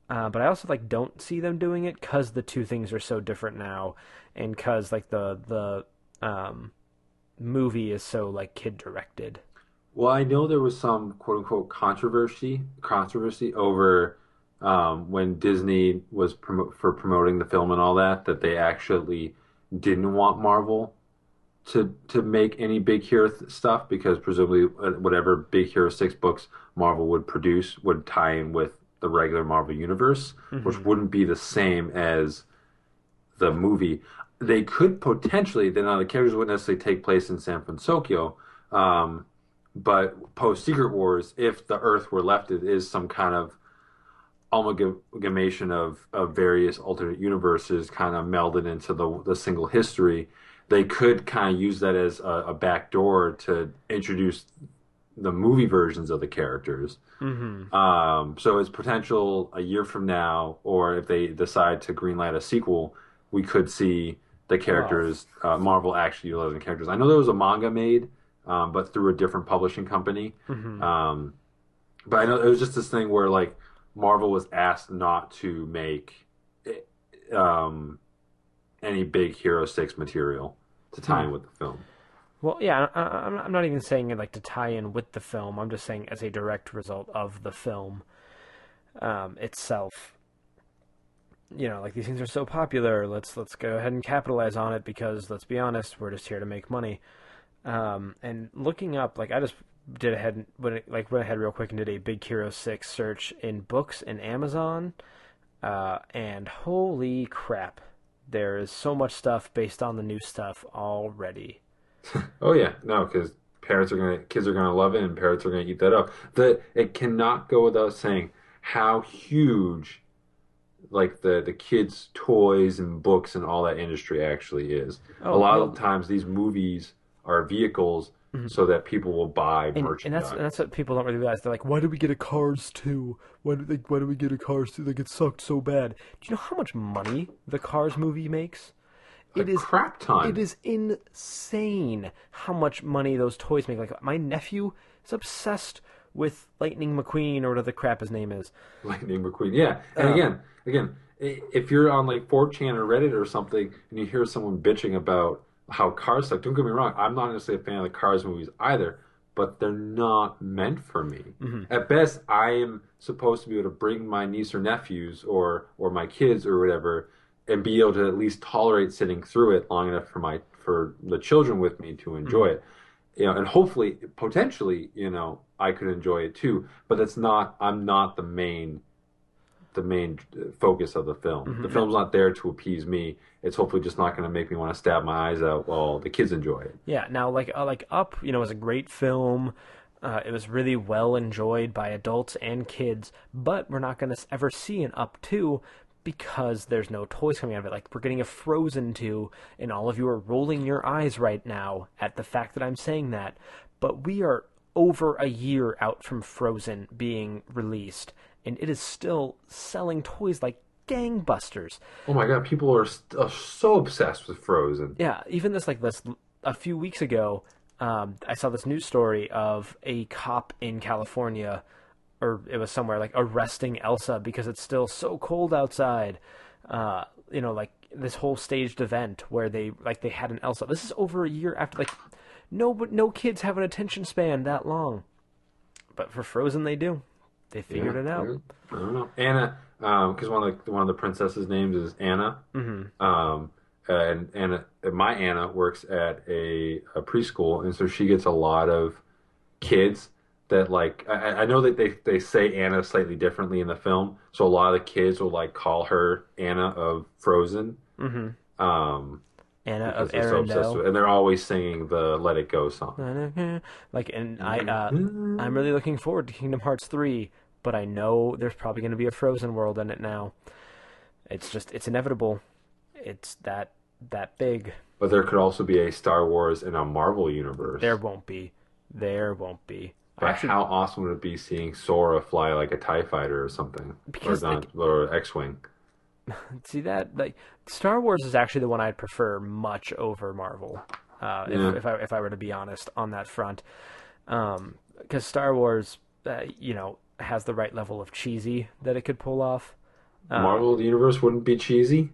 Uh, but I also like don't see them doing it because the two things are so different now, and because like the the um, movie is so like kid directed. Well, I know there was some quote unquote controversy controversy over um, when Disney was promo for promoting the film and all that that they actually didn't want Marvel to to make any Big Hero th- stuff because presumably uh, whatever Big Hero six books Marvel would produce would tie in with the regular Marvel universe, which wouldn't be the same as the movie. They could potentially, then the characters wouldn't necessarily take place in San Francisco, um, but post Secret Wars, if the Earth were left, it is some kind of amalgamation of, of various alternate universes kind of melded into the, the single history. They could kind of use that as a, a back door to introduce the movie versions of the characters. Mm-hmm. Um, so it's potential a year from now, or if they decide to greenlight a sequel, we could see the characters, uh, Marvel actually utilizing characters. I know there was a manga made, um, but through a different publishing company. Mm-hmm. Um, but I know it was just this thing where like Marvel was asked not to make um, any big Hero Six material to tie in with the film. Well, yeah, I, I'm not even saying it like to tie in with the film. I'm just saying as a direct result of the film um, itself. You know, like these things are so popular. Let's let's go ahead and capitalize on it because let's be honest, we're just here to make money. Um, and looking up, like I just did ahead went like went ahead real quick and did a Big Hero Six search in books in Amazon, uh, and holy crap, there is so much stuff based on the new stuff already. Oh yeah, no, because parents are gonna, kids are gonna love it, and parents are gonna eat that up. The it cannot go without saying how huge, like the the kids' toys and books and all that industry actually is. Oh, a lot well- of times, these movies are vehicles Mm-hmm. so that people will buy and, and merchandise. that's and that's what people don't really realize. They're like, "Why did we get a Cars 2? Why did they, Why did we get a Cars 2? Like it sucked so bad." Do you know how much money the Cars movie makes? It is crap ton. It is insane how much money those toys make. Like my nephew is obsessed with Lightning McQueen or whatever the crap his name is. Lightning McQueen. Yeah, and uh, again, again, if you're on like 4chan or Reddit or something, and you hear someone bitching about how Cars suck, don't get me wrong, I'm not necessarily a fan of the Cars movies either, but they're not meant for me. Mm-hmm. At best, I am supposed to be able to bring my niece or nephews or or my kids or whatever, and be able to at least tolerate sitting through it long enough for my for the children with me to enjoy mm-hmm. it you know, and hopefully, potentially, you know, I could enjoy it too. But it's not. I'm not the main, the main uh, focus of the film. The film's not there to appease me. It's hopefully just not going to make me want to stab my eyes out while the kids enjoy it. Yeah, now like uh, like Up, you know, was a great film. Uh, it was really well enjoyed by adults and kids, but we're not going to ever see an Up 2 because there's no toys coming out of it. Like we're getting a Frozen 2 and all of you are rolling your eyes right now at the fact that I'm saying that. But we are over a year out from Frozen being released and it is still selling toys like gangbusters. Oh my god, people are, st- are so obsessed with Frozen. Yeah, even this like this a few weeks ago, um, I saw this news story of a cop in California, or it was somewhere like arresting Elsa because it's still so cold outside. Uh, you know, like this whole staged event where they like they had an Elsa. This is over a year after like no but no kids have an attention span that long, but for Frozen they do. They figured it out. I don't know. Anna, because one of the one of the princesses' names is Anna. Mm-hmm. Um, and Anna, my Anna works at a, a preschool, and so she gets a lot of kids that like. I, I know that they they say Anna slightly differently in the film, so a lot of the kids will like call her Anna of Frozen. Mm-hmm. Um, Anna because of they're so obsessed Arendelle. with, and they're always singing the "Let It Go" song. like and I uh, I'm really looking forward to Kingdom Hearts 3, but I know there's probably going to be a Frozen world in it now. It's just it's inevitable. It's that that big. But there could also be a Star Wars and a Marvel universe. There won't be. There won't be. But Actually, how awesome would it be seeing Sora fly like a Tie Fighter or something, Because, or, not, or X-wing? see that like Star Wars is actually the one I'd prefer much over Marvel. Uh, Yeah. if, if I if I were to be honest on that front, because Star Wars, uh, you know, has the right level of cheesy that it could pull off. Marvel universe wouldn't be cheesy.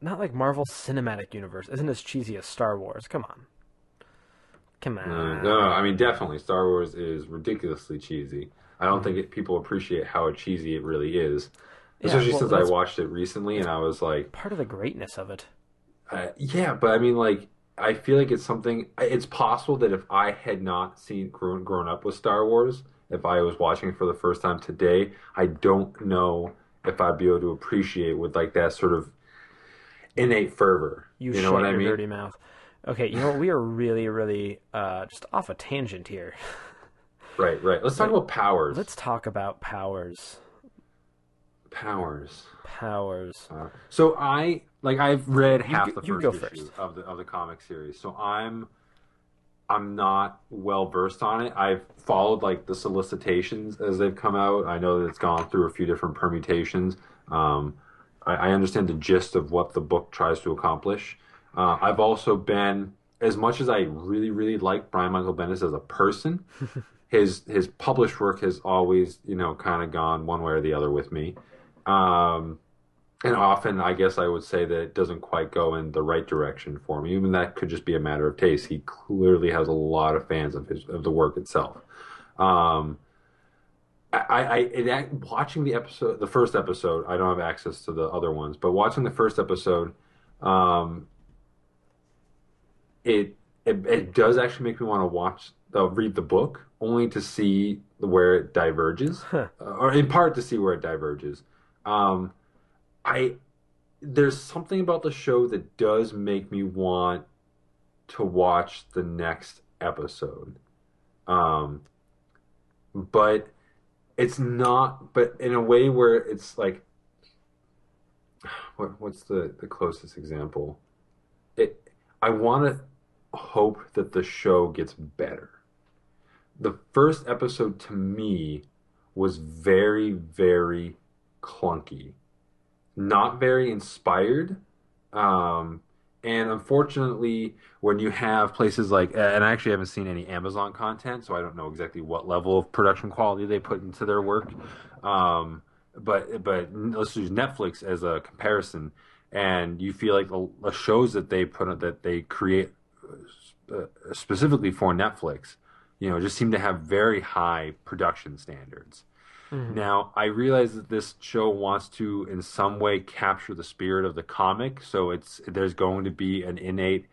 Not like Marvel Cinematic Universe isn't as cheesy as Star Wars. Come on, come on. Uh, no, I mean definitely Star Wars is ridiculously cheesy. I don't think it, people appreciate how cheesy it really is, especially well, since I watched it recently and I was like, Part of the greatness of it. uh, yeah, but I mean like I feel like it's something. It's possible that if I had not seen grown grown up with Star Wars, if I was watching it for the first time today, I don't know if I'd be able to appreciate with like that sort of innate fervor. You, You, know what I mean? dirty mouth. Okay, you know what? We are really, really uh, just off a tangent here. Right, right. Let's talk about powers. Let's talk about powers. Powers. Powers. Uh, so I like I've read half go- the you first go issue first. of the of the comic series. So I'm I'm not well versed on it. I've followed like the solicitations as they've come out. I know that it's gone through a few different permutations. Um, I, I understand the gist of what the book tries to accomplish. Uh, I've also been as much as I really really like Brian Michael Bendis as a person. his his published work has always you know kind of gone one way or the other with me. Um, and often, I guess I would say that it doesn't quite go in the right direction for me. Even that could just be a matter of taste. He clearly has a lot of fans of his of the work itself. Um, I, I, watching the episode, the first episode, I don't have access to the other ones, but watching the first episode, um, it, it it does actually make me want to watch, uh, read the book, only to see where it diverges, Huh. uh, or in part to see where it diverges. Um, I there's something about the show that does make me want to watch the next episode. Um, but it's not. But in a way where it's like, what what's the the closest example? It. I want to hope that the show gets better. The first episode to me was very very clunky, not very inspired. Um, and unfortunately, when you have places like, and I actually haven't seen any Amazon content, so I don't know exactly what level of production quality they put into their work. Um, but but let's use Netflix as a comparison, and you feel like the, shows that they put that they create uh, specifically for Netflix, you know, just seem to have very high production standards. Now, I realize that this show wants to, in some way, capture the spirit of the comic, so it's there's going to be an innate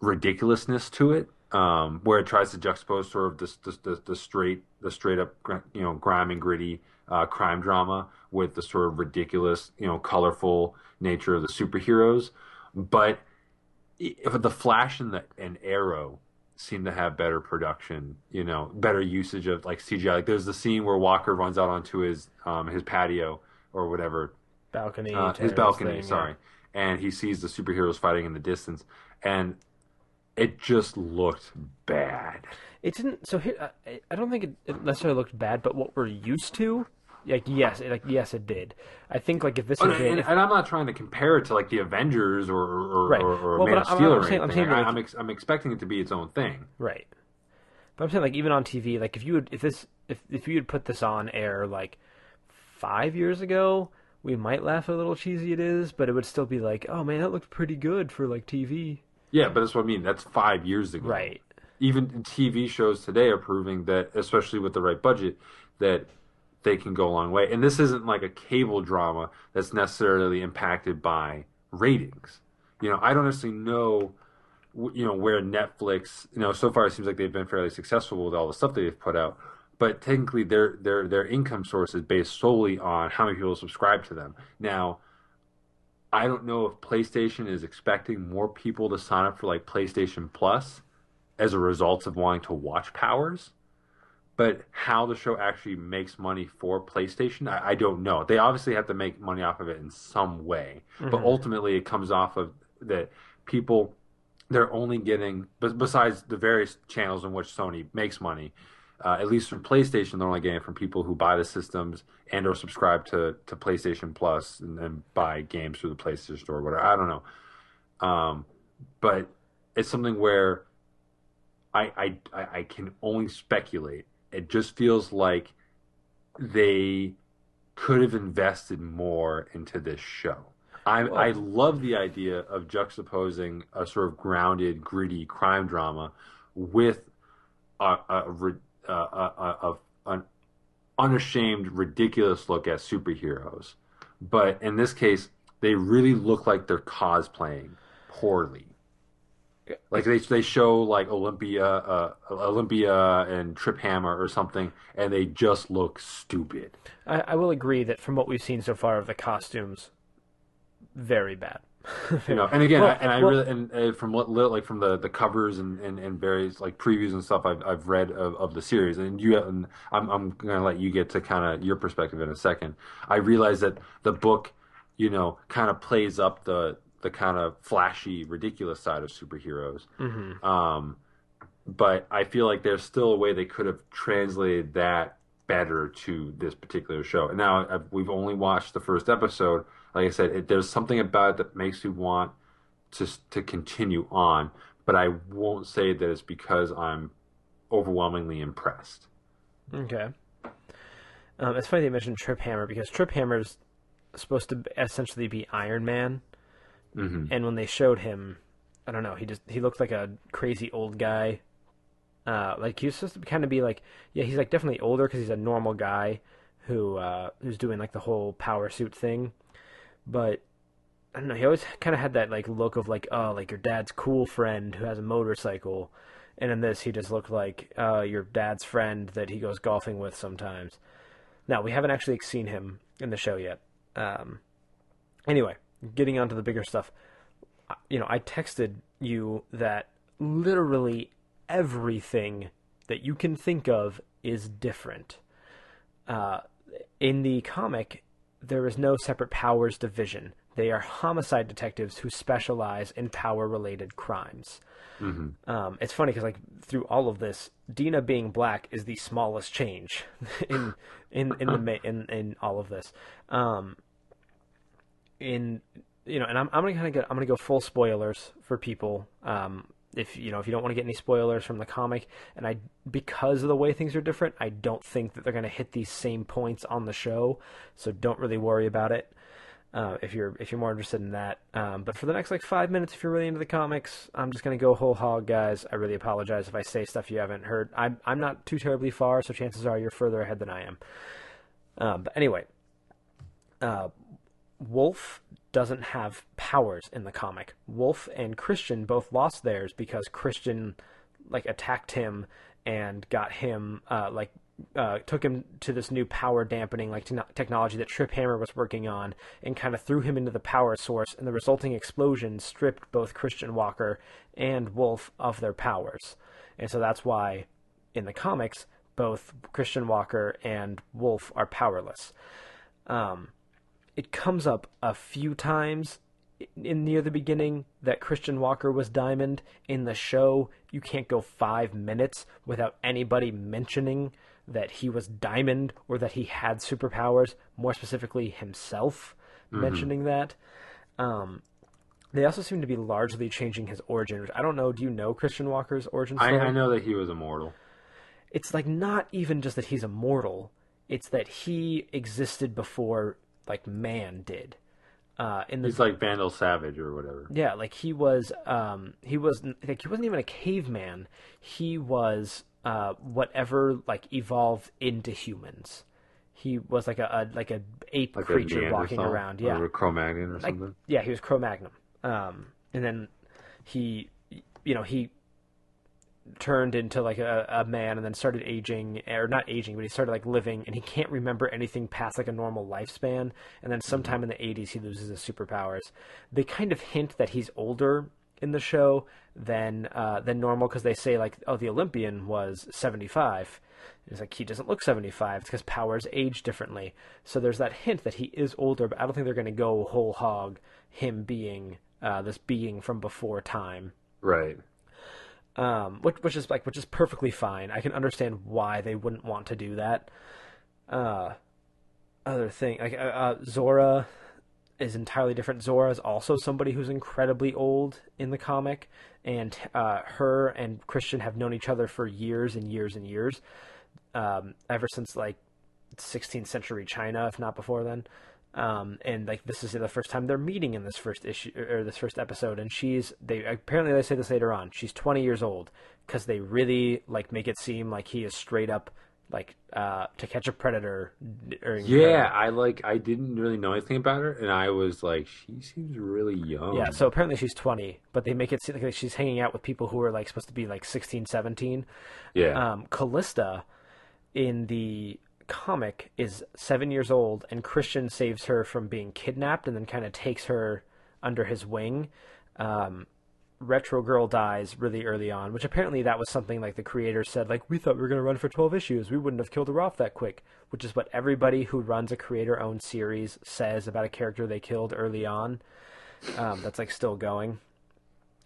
ridiculousness to it, um, where it tries to juxtapose sort of the the straight the straight up you know grime and gritty uh, crime drama with the sort of ridiculous you know colorful nature of the superheroes, but if the Flash and the and Arrow seem to have better production, you know, better usage of like CGI. Like there's the scene where Walker runs out onto his um his patio or whatever, Balcony. uh, his balcony, thing, sorry, and he sees the superheroes fighting in the distance, and it just looked bad. It didn't. So here, I, I don't think it, it necessarily looked bad, but what we're used to, like yes, it, like yes, it did. I think like if this And, had and, if- and I'm not trying to compare it to like the Avengers or or, Right. or, or Well, Man of I'm- Steel I'm or saying- I'm anything. saying that I, if- I'm ex- I'm expecting it to be its own thing. right. But I'm saying like even on TV, like if you would, if this, if if you had put this on air like five years ago, we might laugh a little cheesy it is, but it would still be like, oh man, that looked pretty good for like TV. Yeah, but that's what I mean. That's five years ago. Right. even TV shows today are proving that, especially with the right budget, that they can go a long way. And this isn't like a cable drama that's necessarily impacted by ratings. You know, I don't necessarily know, you know, where Netflix. You know, so far it seems like they've been fairly successful with all the stuff that they've put out. But technically, their their their income source is based solely on how many people subscribe to them. Now, I don't know if PlayStation is expecting more people to sign up for like PlayStation Plus as a result of wanting to watch Powers. But how the show actually makes money for PlayStation, I, I don't know. They obviously have to make money off of it in some way, but ultimately it comes off of that people they're only getting bes- besides the various channels in which Sony makes money. Uh, at least from PlayStation, they're only getting it from people who buy the systems and or subscribe to, to PlayStation Plus and, and buy games through the PlayStation Store, or whatever. I don't know. Um, but it's something where I I I can only speculate. It just feels like they could have invested more into this show. I I love the idea of juxtaposing a sort of grounded, gritty crime drama with a a, a, a an unashamed, ridiculous look at superheroes. But in this case, they really look like they're cosplaying poorly. Like they they show like Olympia, uh, Olympia and Trip Hammer or something, and they just look stupid. I, I will agree that from what we've seen so far of the costumes, very bad. you know and again Well, I, and i well- really and uh, from what li- like from the the covers and, and and various like previews and stuff i've, I've read of, of the series and you and i'm, I'm gonna let you get to kind of your perspective in a second i realize that the book you know kind of plays up the the kind of flashy ridiculous side of superheroes um but i feel like there's still a way they could have translated that better to this particular show. And now I've, we've only watched the first episode. Like I said, it, there's something about it that makes you want to to continue on, but I won't say that it's because I'm overwhelmingly impressed. Okay. Um, it's funny they mentioned Trip Hammer because Trip Hammer's supposed to essentially be Iron Man, hmm and when they showed him, I don't know, he just he looked like a crazy old guy. Uh, like he was supposed to kind of be like, yeah, he's like definitely older because he's a normal guy who uh, who's doing like the whole power suit thing, but I don't know. He always kind of had that like look of like, oh, like your dad's cool friend who has a motorcycle, and in this he just looked like uh, your dad's friend that he goes golfing with sometimes. Now we haven't actually seen him in the show yet. Um, anyway, getting on to the bigger stuff. You know, I texted you that literally everything that you can think of is different. Uh, in the comic, there is no separate powers division. They are homicide detectives who specialize in power-related crimes. Um, it's funny because like through all of this, Deena being black is the smallest change in in in the in in all of this. Um, in you know, and I'm I'm gonna kind of get I'm gonna go full spoilers for people. Um, if you know if you don't want to get any spoilers from the comic, and I because of the way things are different, I don't think that they're gonna hit these same points on the show. So don't really worry about it. Uh, if you're if you're more interested in that, um, but for the next like five minutes, if you're really into the comics, I'm just gonna go whole hog, guys. I really apologize if I say stuff you haven't heard. I'm I'm not too terribly far, so chances are you're further ahead than I am. Um, but anyway, uh, Wolf doesn't have powers in the comic. Wolf and Christian both lost theirs because Christian like attacked him and got him uh, like uh, took him to this new power dampening like te- technology that Trip Hammer was working on and kind of threw him into the power source and the resulting explosion stripped both Christian Walker and Wolf of their powers. And so that's why in the comics both Christian Walker and Wolf are powerless. Um, it comes up a few times in near the beginning that Christian Walker was Diamond. In the show, you can't go five minutes without anybody mentioning that he was Diamond or that he had superpowers. More specifically, himself mentioning that. Um, they also seem to be largely changing his origin. Which I don't know. Do you know Christian Walker's origin I. I know that he was immortal. it's like not even just that he's immortal it's that he existed before like man did. Uh in the He's like Vandal Savage or whatever. yeah like he was um he was like he wasn't even a caveman. He was uh whatever like evolved into humans. He was like a, a like a ape Like creature a walking around yeah. or a Cro-Magnon or like something. yeah he was cro-magnon um and then he you know he turned into like a, a man and then started aging or not aging but he started like living and he can't remember anything past like a normal lifespan. And then sometime in the 80s he loses his superpowers. They kind of hint that he's older in the show than uh, than normal because they say like oh the olympian was 75 it's like he doesn't look 75 it's because powers age differently. So there's that hint that he is older but i don't think they're going to go whole hog him being uh, this being from before time. Right. Um, which which is like which is perfectly fine. I can understand why they wouldn't want to do that. Uh, other thing like uh, uh, Zora is entirely different. Zora is also somebody who's incredibly old in the comic, and uh, her and Christian have known each other for years and years and years, um, ever since like 16th century China, if not before then. Um, and like this is the first time they're meeting in this first issue or this first episode, and she's they apparently they say this later on. She's 20 years old because they really like make it seem like he is straight up like uh, to catch a predator. Yeah, her- I like. I didn't really know anything about her, and I was like, she seems really young. yeah. So apparently she's 20, but they make it seem like she's hanging out with people who are like supposed to be like 16, 17. yeah, um, Callista in the comic is seven years old, and Christian saves her from being kidnapped and then kind of takes her under his wing. Um, Retro Girl dies really early on, which apparently that was something like the creator said, like, we thought we were going to run for 12 issues. We wouldn't have killed her off that quick, which is what everybody who runs a creator owned series says about a character they killed early on. Um, that's like still going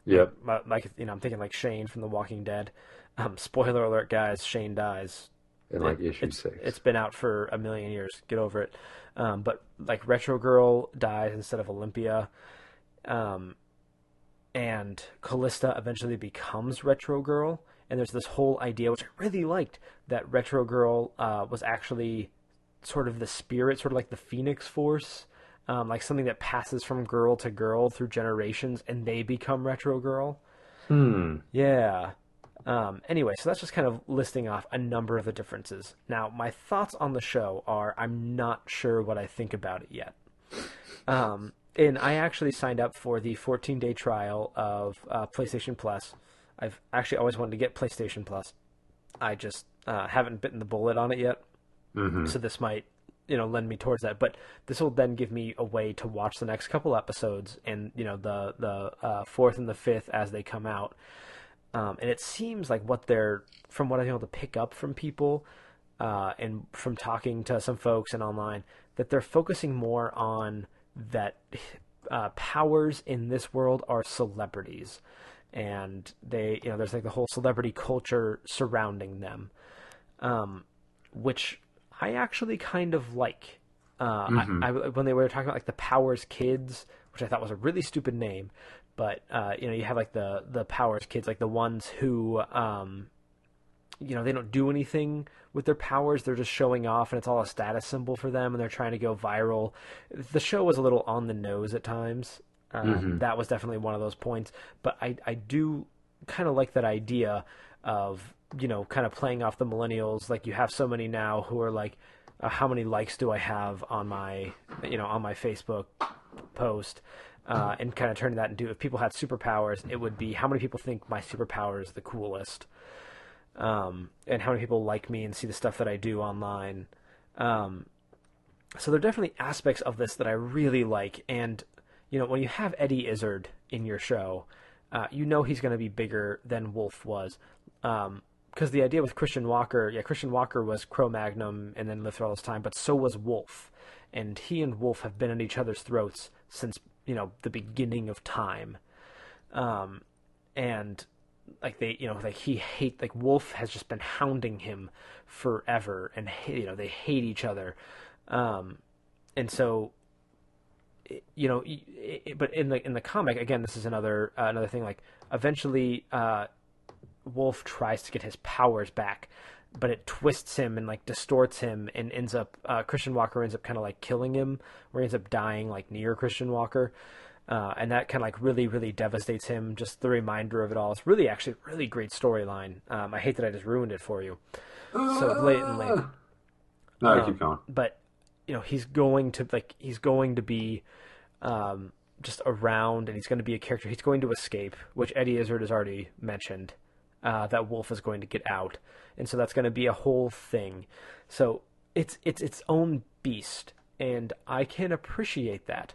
yep. like you know, I'm thinking like Shane from The Walking Dead. Um, spoiler alert, guys! Shane dies. In like It- issue it's, six. It's been out for a million years. Get over it. Um, but like Retro Girl dies instead of Olympia, um, and Callista eventually becomes Retro Girl. And there's this whole idea, which I really liked, that Retro Girl uh, was actually sort of the spirit, sort of like the Phoenix Force, um, like something that passes from girl to girl through generations, and they become Retro Girl. Hmm. Yeah. Um, anyway, so that's just kind of listing off a number of the differences. Now, my thoughts on the show are I'm not sure what I think about it yet. Um, and I actually signed up for the 14 day trial of uh, PlayStation Plus. I've actually always wanted to get PlayStation Plus. I just uh, haven't bitten the bullet on it yet. Mm-hmm. So this might, you know, lend me towards that. But this will then give me a way to watch the next couple episodes and you know the the uh, fourth and the fifth as they come out. Um, and it seems like what they're, from what I'm able to pick up from people, uh, and from talking to some folks and online, that they're focusing more on that uh, powers in this world are celebrities, and they, you know, there's like the whole celebrity culture surrounding them, um, which I actually kind of like. Uh, I, I, when they were talking about like the Powers Kids, which I thought was a really stupid name, but uh, you know you have like the the Powers Kids, like the ones who um, you know they don't do anything with their powers; they're just showing off, and it's all a status symbol for them, and they're trying to go viral. The show was a little on the nose at times. Um, That was definitely one of those points, but I I do kind of like that idea of you know kind of playing off the millennials. Like you have so many now who are like, uh, how many likes do I have on my you know on my Facebook post? Uh, and kind of turning that into if people had superpowers, it would be how many people think my superpower is the coolest, um, and how many people like me and see the stuff that I do online. Um, so there are definitely aspects of this that I really like, and you know when you have Eddie Izzard in your show, uh, you know he's going to be bigger than Wolf was. Um, because the idea with Christian Walker, yeah, Christian Walker was Cro-Magnon and then lived through all this time, but so was Wolf, and he and Wolf have been at each other's throats since you know the beginning of time, um, and like they, you know, like he hate like Wolf has just been hounding him forever, and you know they hate each other, um, and so you know, but in the in the comic again, this is another uh, another thing. Like eventually, uh, Wolf tries to get his powers back, but it twists him and like distorts him, and ends up uh, Christian Walker ends up kind of like killing him, where he ends up dying like near Christian Walker. Uh, and that kind of like really, really devastates him. Just the reminder of it all. It's really, actually, really great storyline. Um, I hate that I just ruined it for you so blatantly No, Um, keep going. but you know he's going to like he's going to be um, just around and he's going to be a character he's going to escape which eddie izzard has already mentioned uh, that wolf is going to get out. And so that's going to be a whole thing. So it's it's its own beast and i can appreciate that.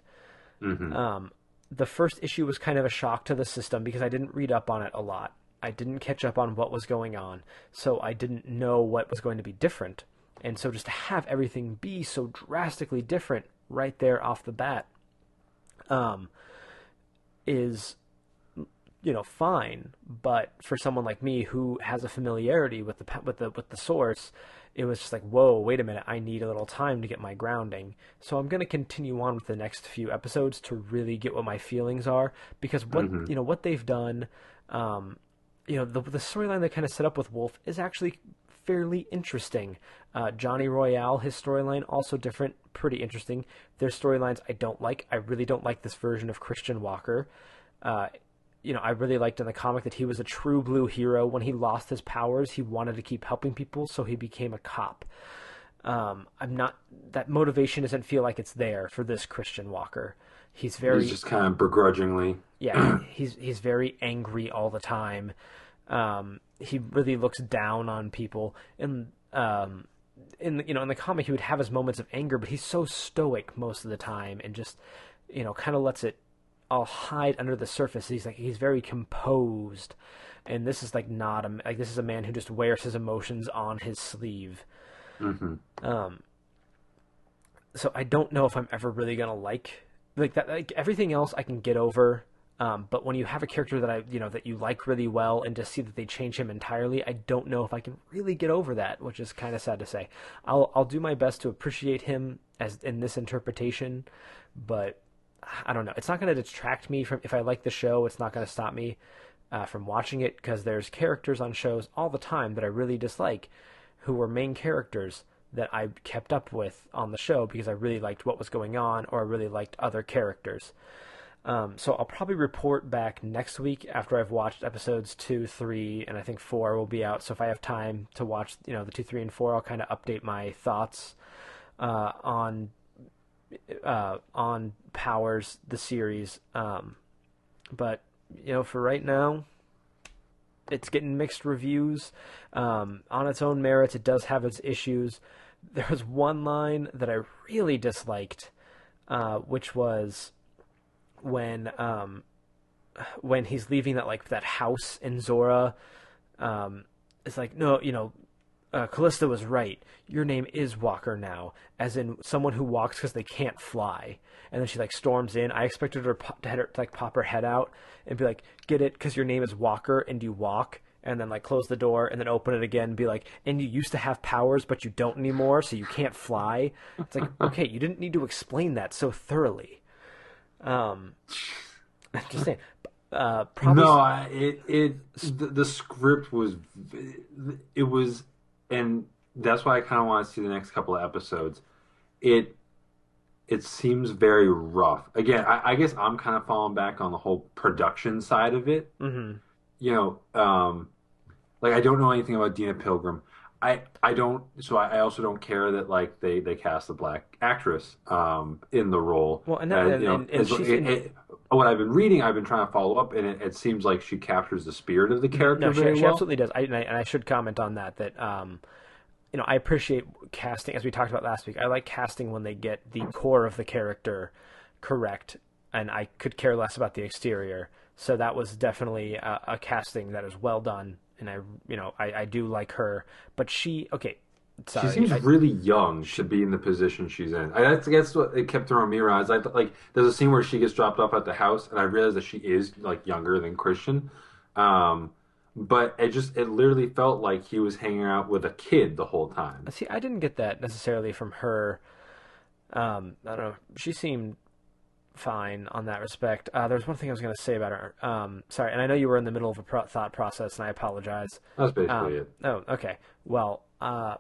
Um, the first issue was kind of a shock to the system because i didn't read up on it a lot. I didn't catch up on what was going on so i didn't know what was going to be different. And so just to have everything be so drastically different right there off the bat um, is you know fine but for someone like me who has a familiarity with the with the with the source it was just like whoa wait a minute i need a little time to get my grounding so i'm going to continue on with the next few episodes to really get what my feelings are because what you know what they've done um, you know the, the storyline they kind of set up with wolf is actually fairly interesting. Uh, Johnny Royale, his storyline also different, pretty interesting. Their storylines I don't like. I really don't like this version of Christian Walker. Uh, you know, I really liked in the comic that he was a true blue hero. When he lost his powers, he wanted to keep helping people, so he became a cop. Um, I'm not that motivation doesn't feel like it's there for this Christian Walker. He's very He's just kind of begrudgingly. yeah, he's he's very angry all the time. Um, he really looks down on people, and um, in you know in the comic he would have his moments of anger, but he's so stoic most of the time, and just you know kind of lets it all hide under the surface. He's like he's very composed, and this is like not a like this is a man who just wears his emotions on his sleeve. Um, so I don't know if I'm ever really gonna like like that. Like everything else, I can get over. Um, but when you have a character that I, you know, that you like really well, and to see that they change him entirely, I don't know if I can really get over that, which is kind of sad to say. I'll I'll do my best to appreciate him as in this interpretation, but I don't know. It's not going to detract me from if I like the show. It's not going to stop me uh, from watching it because there's characters on shows all the time that I really dislike, who were main characters that I kept up with on the show because I really liked what was going on or I really liked other characters. Um, so I'll probably report back next week after I've watched episodes two, three, and I think four will be out. So if I have time to watch, you know, the two, three, and four, I'll kind of update my thoughts uh, on uh, on Powers the series. Um, but you know, for right now, it's getting mixed reviews. Um, on its own merits, it does have its issues. There was one line that I really disliked, uh, which was when um, when he's leaving that like that house in Zora. Um, it's like no, you know, uh, Callista was right. Your name is Walker now, as in someone who walks because they can't fly. And then she like storms in. I expected her pop, to, head, to like pop her head out and be like, "Get it? Because your name is Walker and you walk." And then like close the door and then open it again. And be like, "And you used to have powers, but you don't anymore, so you can't fly." It's like, okay, you didn't need to explain that so thoroughly. Um, I'm just saying. Uh, probably No, I, it it the, the script was it was, and that's why I kind of want to see the next couple of episodes. It it seems very rough. Again, I, I guess I'm kind of falling back on the whole production side of it. Mhm. You know, um, like I don't know anything about Deena Pilgrim. I I don't. So I, I also don't care that like they they cast a black actress um in the role. Well, and that- you know, and- and it- in- it- what I've been reading, I've been trying to follow up, and it, it seems like she captures the spirit of the character No, she, very she well. absolutely does. I, and I and I should comment on that. That um, you know, I appreciate casting as we talked about last week. I like casting when they get the core of the character correct, and I could care less about the exterior. So that was definitely a, a casting that is well done, and I, you know, I, I do like her. But she, okay, sorry, She seems I- really young to be in the position she's in. I that's, that's what it kept throwing me around. Is I like there's a scene where she gets dropped off at the house, and I realize that she is like younger than Christian. Um, but it just it literally felt like he was hanging out with a kid the whole time. See, I didn't get that necessarily from her. Um, I don't know. She seemed fine on that respect. Uh, there's one thing I was going to say about her. Um, sorry, and I know you were in the middle of a pro- thought process, and I apologize. That's basically Um, it. Oh, okay. Well, uh,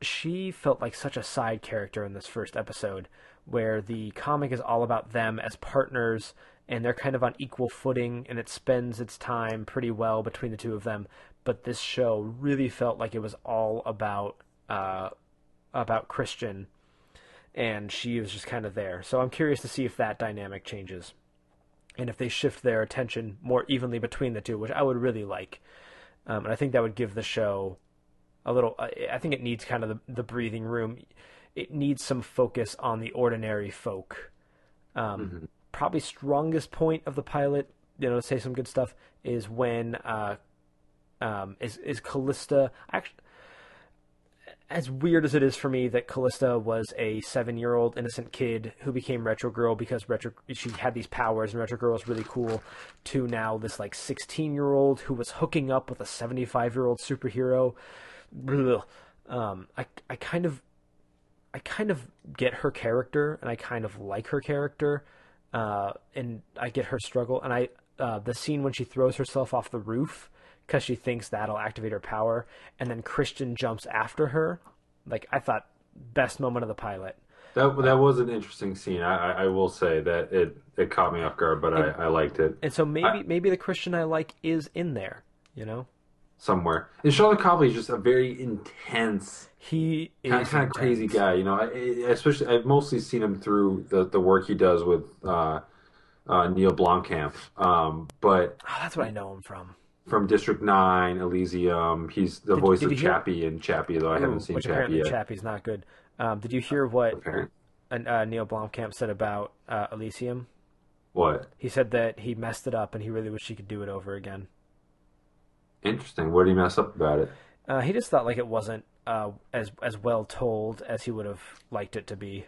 she felt like such a side character in this first episode, where the comic is all about them as partners, and they're kind of on equal footing, and it spends its time pretty well between the two of them. But this show really felt like it was all about uh, about Christian, and she was just kind of there. So I'm curious to see if that dynamic changes, and if they shift their attention more evenly between the two, which I would really like. Um, and I think that would give the show a little. I think it needs kind of the, the breathing room. It needs some focus on the ordinary folk. Um, Probably strongest point of the pilot, you know, to say some good stuff, is when uh, um, is is Callista actually. As weird as it is for me that Callista was a seven-year-old innocent kid who became Retro Girl because Retro she had these powers and Retro Girl was really cool, to now this like sixteen-year-old who was hooking up with a seventy-five-year-old superhero. Blah. Um, I I kind of I kind of get her character and I kind of like her character, uh, and I get her struggle and I uh, the scene when she throws herself off the roof because she thinks that'll activate her power, and then Christian jumps after her. Like I thought, best moment of the pilot. That that was an interesting scene. I, I, will say that it, it caught me off guard, but I, I liked it And so maybe I- maybe the Christian I like is in there. You know, somewhere. And Sharlto Copley is just a very intense, he is kind of, kind of crazy guy. You know, I, I- especially I've mostly seen him through the, the work he does with uh, uh, Neil Blomkamp. Um, but Oh, that's what I know him from. From District Nine, Elysium, he's the Did- voice did of you hear- Chappie and Chappie, though I haven't seen Which Chappie apparently yet. Chappie's not good. Um, did you hear what uh, Neil Blomkamp said about uh, Elysium? What? He said that he messed it up and he really wished he could do it over again. Interesting. What did he mess up about it? Uh, he just thought like it wasn't uh, as as well told as he would have liked it to be.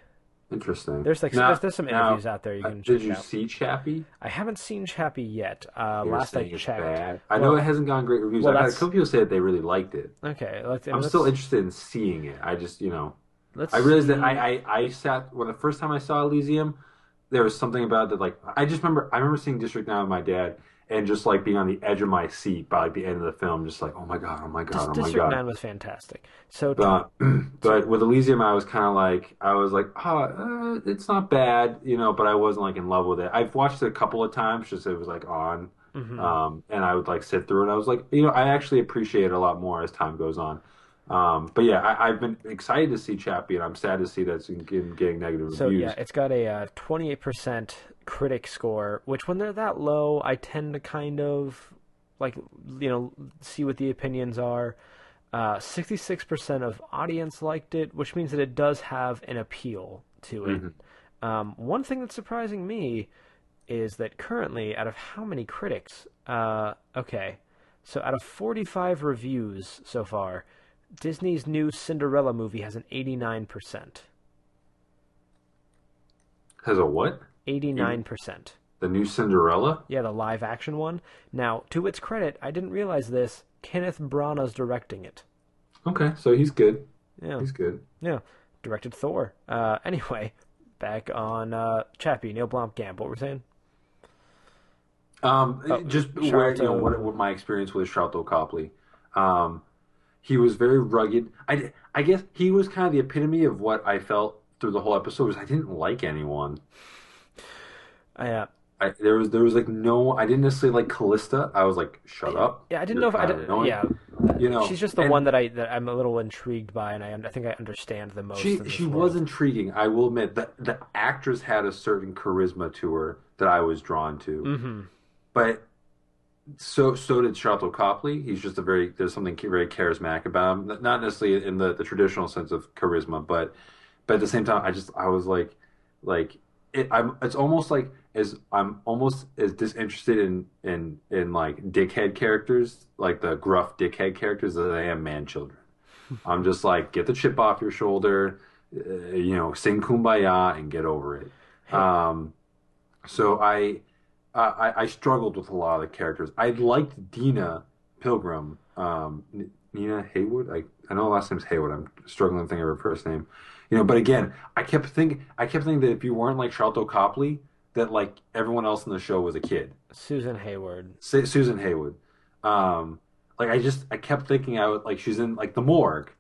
Interesting. There's, like, Now- there's- some now, interviews out there you uh, can Did you out. see Chappie? I haven't seen Chappie yet. Uh, last I checked, bad. I Well- know it hasn't gotten great reviews. well, I've had a couple people say that they really liked it. Okay, let's, I'm let's- still interested in seeing it. I just, you know, I realized see. that I, I, I sat when the first time I saw Elysium, there was something about that. Like I just remember, I remember seeing District Nine with my dad, and just like being on the edge of my seat by like the end of the film, just like, oh my god, oh my god, oh my God. District god. Nine was fantastic. So But, but with Elysium, I was kind of like, I was like, oh, uh, it's not bad, you know, but I wasn't like in love with it. I've watched it a couple of times, just it was like on, Mm-hmm. um, and I would like sit through it. I was like, you know, I actually appreciate it a lot more as time goes on. Um, but yeah, I, I've been excited to see Chappie, and I'm sad to see that it's getting, getting negative So reviews. yeah, it's got a uh, 28% critic score, which when they're that low, I tend to kind of like you know see what the opinions are. Uh, 66% of audience liked it, which means that it does have an appeal to it. Um, one thing that's surprising me is that currently, out of how many critics? Uh, okay, so out of 45 reviews so far, Disney's new Cinderella movie has an 89%. Has a what? 89%. The new Cinderella? Yeah, the live action one. Now, to its credit, I didn't realize this. Kenneth Branagh's directing it. Okay, so he's good. Yeah, He's good. yeah. Directed Thor. Uh, anyway, back on uh, Chappie, Neil Blomkamp. What were we saying? Um, Oh, just where you know what, what my experience with Sharlto Copley. Um, he was very rugged. I, I guess he was kind of the epitome of what I felt through the whole episode. Was I didn't like anyone. I, uh, I, there was there was like no. I didn't necessarily like Calista. I was like, shut up. yeah, I didn't You're know if I did. annoying. Yeah, You know, she's just the and one that I that I'm a little intrigued by, and I I think I understand the most. She she world. was intriguing. I will admit that the actress had a certain charisma to her that I was drawn to. Mm-hmm. But so so did Sharlto Copley. He's just a very there's something very charismatic about him. Not necessarily in the, the traditional sense of charisma, but but at the same time, I just I was like like it, I'm. It's almost like as I'm almost as disinterested in in in like dickhead characters, like the gruff dickhead characters, as I am man children. I'm just like get the chip off your shoulder, uh, you know, sing kumbaya and get over it. Um, so I, I I struggled with a lot of the characters. I liked Deena Pilgrim, um, Nina Haywood. I I know the last name's Haywood. I'm struggling to think of her first name. You know, but again, I kept thinking I kept thinking that if you weren't like Sharlto Copley, that like everyone else in the show was a kid. Susan Heyward. Su- Susan Heyward. Um, like I just I kept thinking I would like she's in like the morgue,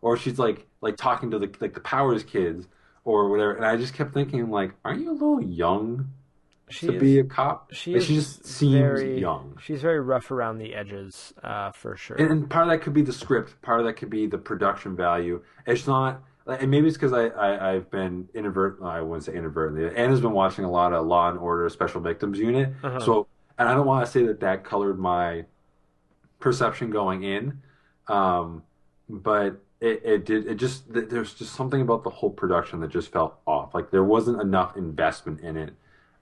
or she's like like talking to the like the Powers kids or whatever, and I just kept thinking like, aren't you a little young She to is, be a cop? she Like, she just seems very young. She's very rough around the edges, uh, for sure. And, and part of that could be the script. Part of that could be the production value. It's not, and maybe it's because I, I I've been inadvertent. I wouldn't say inadvertently. Anna's been watching a lot of Law and Order Special Victims Unit. Uh-huh. So, and I don't want to say that that colored my perception going in, um, but it, it did. It just there's just something about the whole production that just felt off. Like there wasn't enough investment in it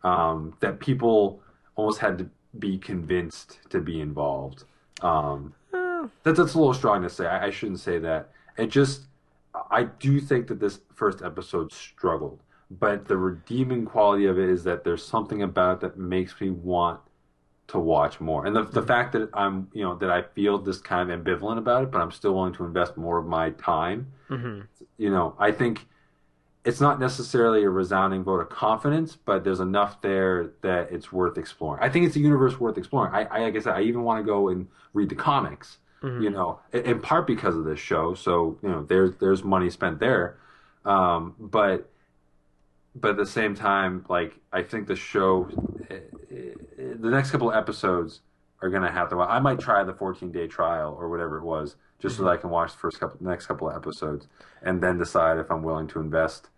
um, that people almost had to be convinced to be involved. Um, that, that's a little strong to say. I, I shouldn't say that. It just, I do think that this first episode struggled, but the redeeming quality of it is that there's something about it that makes me want to watch more. And the, the fact that I'm, you know, that I feel this kind of ambivalent about it, but I'm still willing to invest more of my time. Mhm. You know, I think it's not necessarily a resounding vote of confidence, but there's enough there that it's worth exploring. I think it's a universe worth exploring. I, I like I said, I even want to go and read the comics, you know, in, part because of this show. So you know, there's there's money spent there, um, but but at the same time, like I think the show, the next couple of episodes are gonna have to. I might try the 14 day trial or whatever it was, just so that I can watch the first couple, next couple of episodes, and then decide if I'm willing to invest.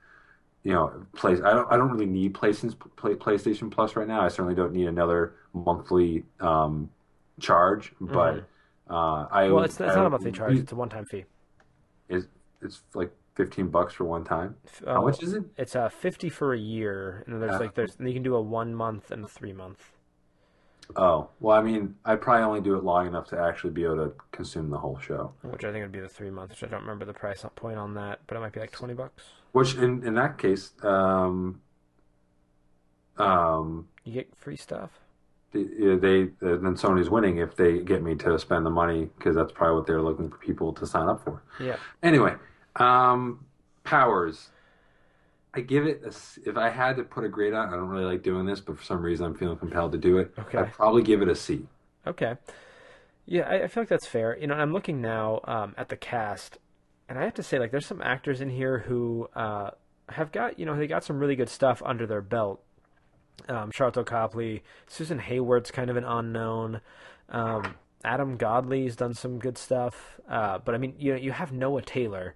You know, place. I don't. I don't really need PlayStation Play, PlayStation Plus right now. I certainly don't need another monthly um, charge, but uh, I. Well, it's, it's I- not a monthly charge; it's a one-time fee. Is it's like 15 bucks for one time? Uh, How much is it? It's uh, fifty for a year, and there's like there's you can do a one month and a three month. Oh, well, I mean, I'd probably only do it long enough to actually be able to consume the whole show. which I think would be the three months. Which I don't remember the price point on that, but it might be like twenty bucks. Which, in in that case, um, um, You get free stuff. They, then Sony's winning if they get me to spend the money because that's probably what they're looking for people to sign up for. Yeah. Anyway, um, powers. I give it a if I had to put a grade on. I don't really like doing this, but for some reason I'm feeling compelled to do it. Okay. I'd probably give it a C. Okay. Yeah, I, I feel like that's fair. You know, I'm looking now um, at the cast, and I have to say, like, there's some actors in here who uh, have got, you know, they got some really good stuff under their belt. Um, Sharlto Copley, Susan Heyward's kind of an unknown. Um, Adam Godley's done some good stuff, uh, but I mean, you you have Noah Taylor.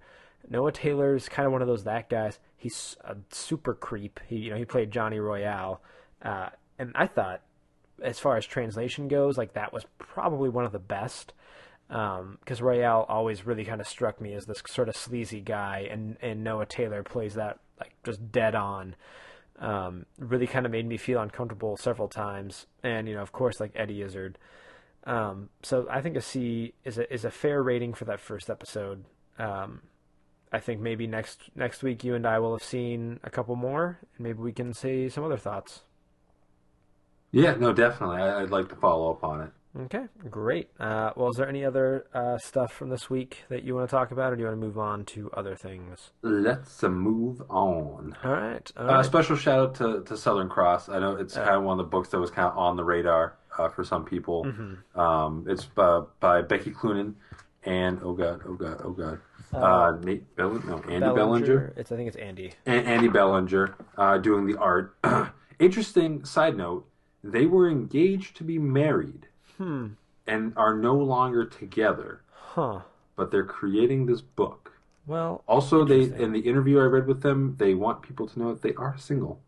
Noah Taylor's kind of one of those that guys. He's a super creep. He, you know, he played Johnny Royalle, uh, and I thought as far as translation goes, like that was probably one of the best. Because Royalle always really kind of struck me as this sort of sleazy guy, and and Noah Taylor plays that like just dead on. Um, really kind of made me feel uncomfortable several times, and you know, of course, like Eddie Izzard. Um, so I think a C is a is a fair rating for that first episode. Um, I think maybe next next week you and I will have seen a couple more, and maybe we can say some other thoughts. Yeah, no, definitely. I, I'd like to follow up on it. Okay, great. Uh, well, is there any other uh, stuff from this week that you want to talk about, or do you want to move on to other things? Let's uh, move on. All right. All Uh, right. special shout out to, to Southern Cross. I know it's kind of one of the books that was kind of on the radar uh, for some people. Mm-hmm. Um, it's uh, by Becky Cloonan and oh god, oh god, oh god, uh, Nate Bell, no Andy Belanger, It's I think it's Andy. and Andy Belanger uh, doing the art. Interesting side note: they were engaged to be married Hmm. and are no longer together, Huh. but they're creating this book. Well, Also, they in the interview I read with them, they want people to know that they are single,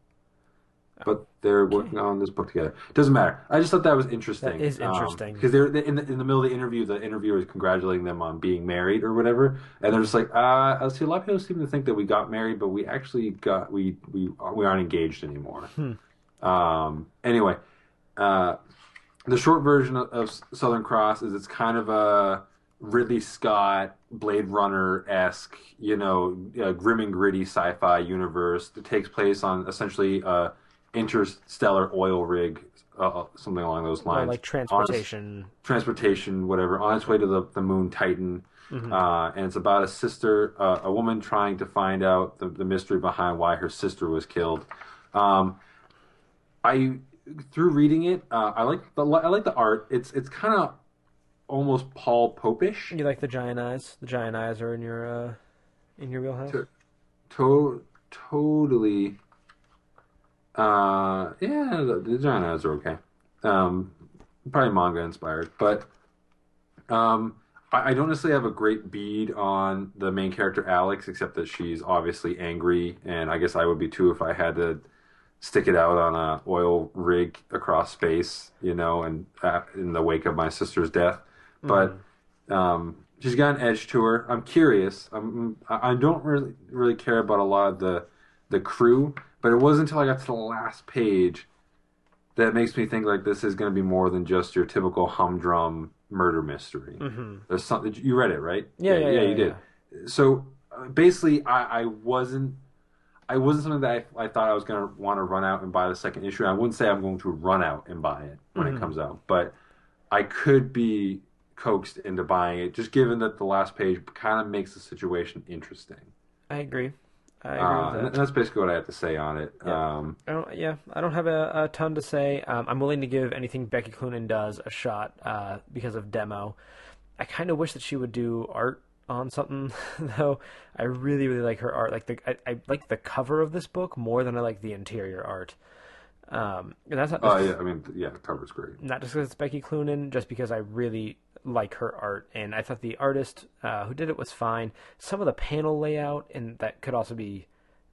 but they're working on this book together. Doesn't matter. I just thought that was interesting. That is interesting. because they're in the, in the middle of the interview. The interviewer is congratulating them on being married or whatever, and they're just like, uh, I see a lot of people seem to think that we got married, but we actually got we we we aren't engaged anymore. Um. Anyway, uh, the short version of, of Southern Cross is it's kind of a Ridley Scott Blade Runner esque, you know, uh, grim and gritty sci-fi universe that takes place on essentially a interstellar oil rig, uh, something along those well, lines. like transportation. transportation, whatever, on its way to the, the moon Titan. Uh, and it's about a sister, uh, a woman trying to find out the, the mystery behind why her sister was killed. Um, I through reading it, uh, I like the I like the art. It's it's kind of almost Paul Popish. You like the giant eyes? The giant eyes are in your uh, in your wheelhouse. Sure. To- totally. Uh, yeah, the, the giant eyes are okay. Um, probably manga inspired, but um, I, I don't necessarily have a great bead on the main character Alex, except that she's obviously angry, and I guess I would be too if I had to stick it out on a oil rig across space, you know, and uh, in the wake of my sister's death. But um, she's got an edge to her. I'm curious. I'm, I don't really really care about a lot of the the crew, but it wasn't until I got to the last page that makes me think like this is going to be more than just your typical humdrum murder mystery. There's something you read it, right? Yeah, yeah, yeah, you did. So uh, basically, I, I wasn't. I wasn't something that I, I thought I was going to want to run out and buy the second issue. I wouldn't say I'm going to run out and buy it when Mm-hmm. it comes out, but I could be coaxed into buying it, just given that the last page kind of makes the situation interesting. I agree. I agree Uh, with and that. that's basically what I have to say on it. Um, I don't, yeah, I don't have a, a ton to say. Um, I'm willing to give anything Becky Cloonan does a shot uh, because of demo. I kind of wish that she would do art on something though. I really, really like her art. Like the, I, I like the cover of this book more than I like the interior art. Um, and that's not oh yeah, I mean, yeah, the cover's great. not just because it's Becky Cloonan, just because I really like her art, and I thought the artist uh, who did it was fine. Some of the panel layout, and that could also be,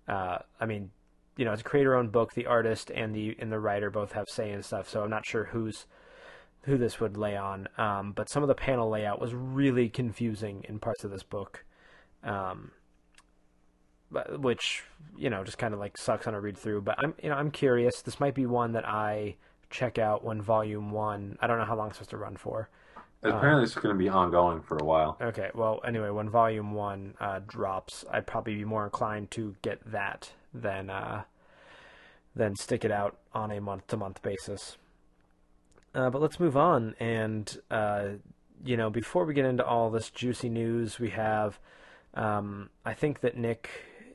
uh, I mean, you know, it's a creator-owned book. The artist and the and the writer both have say and stuff, so I'm not sure who's who this would lay on. Um, but some of the panel layout was really confusing in parts of this book. Um, but- which you know just kind of like sucks on a read through. But I'm you know I'm curious. This might be one that I check out when volume one. I don't know how long it's supposed to run for. Apparently, it's going to be ongoing for a while. Okay, well anyway, when volume one uh, drops, I'd probably be more inclined to get that than uh, than stick it out on a month to month basis. Uh, but let's move on, and uh, you know, before we get into all this juicy news, we have. Um, I think that Nick,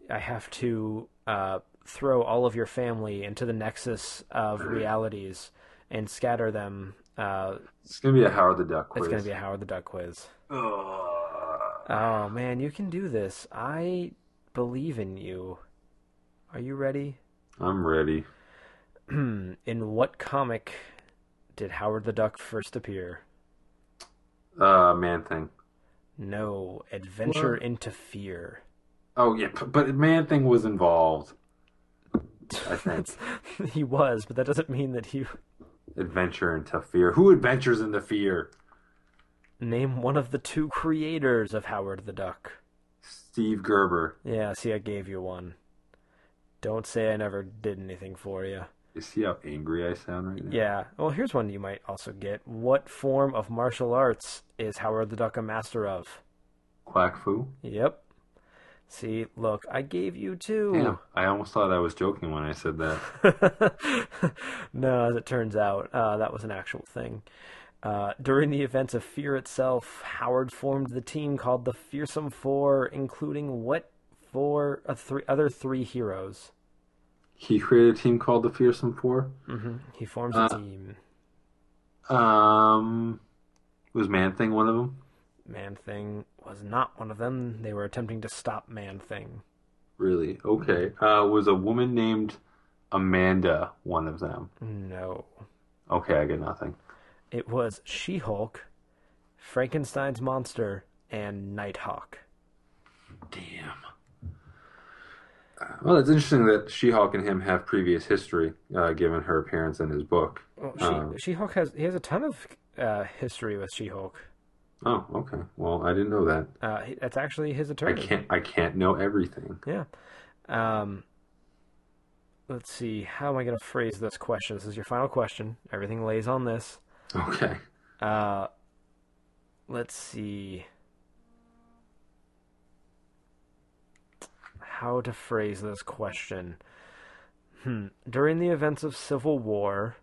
I have to uh, throw all of your family into the nexus of realities and scatter them. Uh, It's going to be a Howard the Duck quiz. it's going to be a Howard the Duck quiz. Oh man, you can do this. I believe in you. Are you ready? I'm ready. In what comic did Howard the Duck first appear? Uh, man thing. No, Adventure What? into Fear. Oh yeah, but man thing was involved. I think he was, but that doesn't mean that he. adventure into fear. Who adventures into fear? Name one of the two creators of Howard the Duck. Steve Gerber. Yeah, see, I gave you one. Don't say I never did anything for you. You see how angry I sound right now? Yeah. Well, here's one you might also get. What form of martial arts is Howard the Duck a master of? Quack Fu. Yep. See, look, I gave you two. Damn, I almost thought I was joking when I said that. no, as it turns out, uh, that was an actual thing. Uh, during the events of Fear itself, Howard formed the team called the Fearsome Four, including what four uh, three other three heroes. He created a team called the Fearsome Four. hmm He forms a Uh, team. Um, was Man Thing one of them? Man Thing was not one of them. They were attempting to stop Man Thing. Really? Okay. Uh, was a woman named Amanda one of them? No. Okay, I get nothing. It was She Hulk, Frankenstein's monster, and Nighthawk. Damn. Well, it's interesting that She-Hulk and him have previous history, uh, given her appearance in his book. Well, Um, she, She-Hulk has he has a ton of uh, history with She-Hulk. Oh, okay. Well, I didn't know that. Uh, that's actually his attorney. I can't. I can't know everything. Yeah. Um, let's see. How am I going to phrase this question? This is your final question. Everything lays on this. Okay. Uh, let's see. How to phrase this question. Hmm. During the events of Civil War.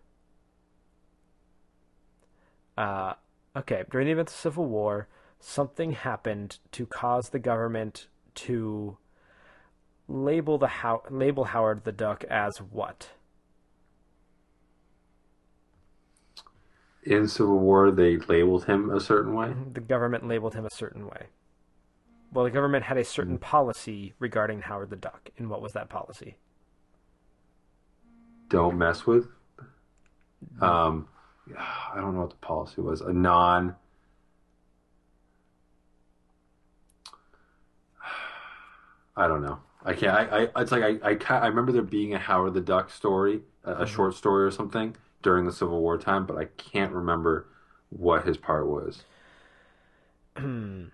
Uh, okay. During the events of Civil War, something happened to cause the government to label the How- label Howard the Duck as what? In Civil War, they labeled him a certain way. the government labeled him a certain way. Well, the government had a certain hmm. policy regarding Howard the Duck, and what was that policy? Don't mess with. Hmm. Um, I don't know what the policy was. A non. I don't know. I can't. I. I it's like I. I, I remember there being a Howard the Duck story, a, a mm-hmm. short story or something during the Civil War time, but I can't remember what his part was. Hmm.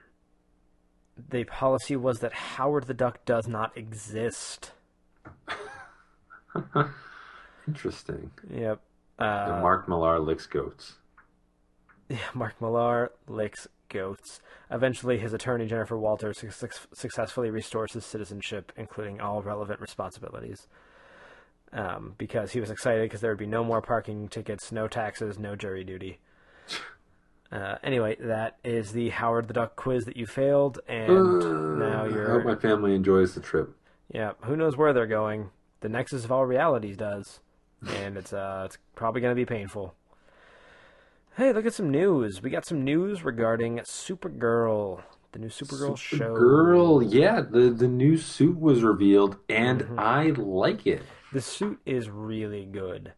The policy was that Howard the Duck does not exist. Interesting. Yep. Uh, Mark Millar licks goats. Yeah, Mark Millar licks goats. Eventually, his attorney Jennifer Walters suc successfully restores his citizenship, including all relevant responsibilities. Um, because he was excited because there would be no more parking tickets, no taxes, no jury duty. Uh, anyway, that is the Howard the Duck quiz that you failed, and now you're. I hope my family enjoys the trip. Yeah, who knows where they're going? The Nexus of all realities does, and it's uh, it's probably gonna be painful. Hey, look at some news. We got some news regarding Supergirl, the new Supergirl show. Girl, yeah, the the new suit was revealed, and Mm-hmm. I like it. The suit is really good.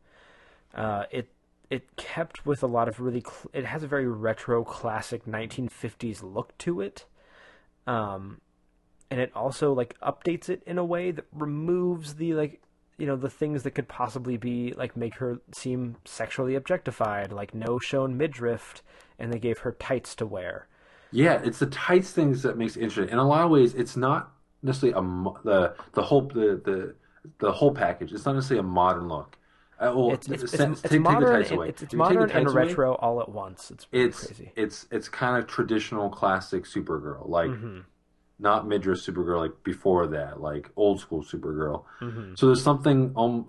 Uh, it it kept with a lot of really. Cl- it has a very retro, classic 1950s look to it. Um, and it also like updates it in a way that removes the like you know the things that could possibly be like make her seem sexually objectified, like no shown midriff, and they gave her tights to wear. Yeah, it's the tights things that makes it interesting. In a lot of ways, it's not necessarily a the the whole the the the whole package. It's not necessarily a modern look. Uh, well, It's it's, it's, it's take, take the modern. It's, it's modern and away, retro all at once. It's It's crazy. it's it's kind of traditional classic Supergirl, like Mm-hmm. not midriff Supergirl, like before that, like old school Supergirl. Mm-hmm. So there's something um,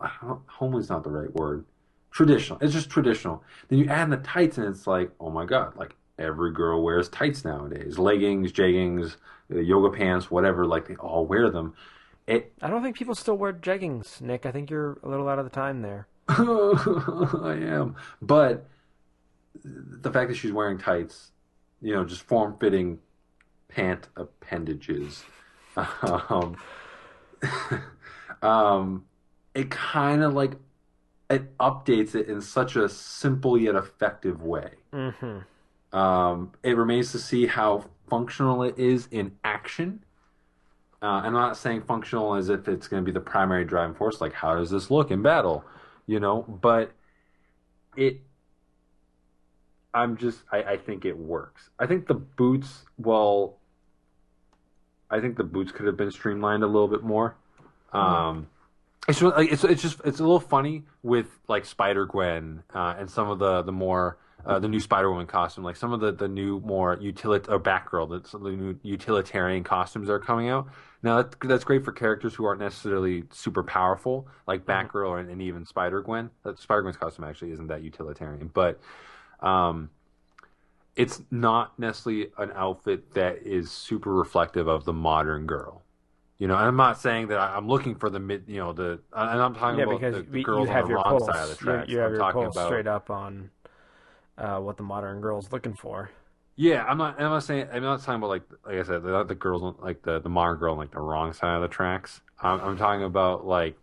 homely's not the right word. Traditional. It's just traditional. Then you add in the tights, and it's like, oh my god, like every girl wears tights nowadays. Leggings, jeggings, uh, yoga pants, whatever. Like they all wear them. It. I don't think people still wear jeggings, Nick. I think you're a little out of the time there. I am, but the fact that she's wearing tights, you know, just form fitting pant appendages. Um, um, it kind of like it updates it in such a simple yet effective way. Mm-hmm. Um, it remains to see how functional it is in action. Uh, I'm not saying functional as if it's going to be the primary driving force. Like, how does this look in battle? You know, but it. I'm just. I, I think it works. I think the boots. Well, I think the boots could have been streamlined a little bit more. Um, it's really, like, it's it's just it's a little funny with like Spider Gwen uh, and some of the the more uh, the new Spider Woman costume, like some of the the new more utilit or Batgirl, that's the new utilitarian costumes that are coming out. Now that, that's great for characters who aren't necessarily super powerful, like Batgirl or, and even Spider Gwen. Spider Gwen's costume actually isn't that utilitarian, but um, it's not necessarily an outfit that is super reflective of the modern girl. You know, and I'm not saying that I- I'm looking for the mid, you know, the, and I'm talking Yeah, about the, the we- you girls have on the wrong pulse. side of the You- tracks. You, have I'm your talking about, straight up on uh, what the modern girl's looking for. Yeah, I'm not, I'm not saying, I'm not talking about like, like I said, not the girls, like the, the modern girl on like the wrong side of the tracks. I'm, I'm talking about like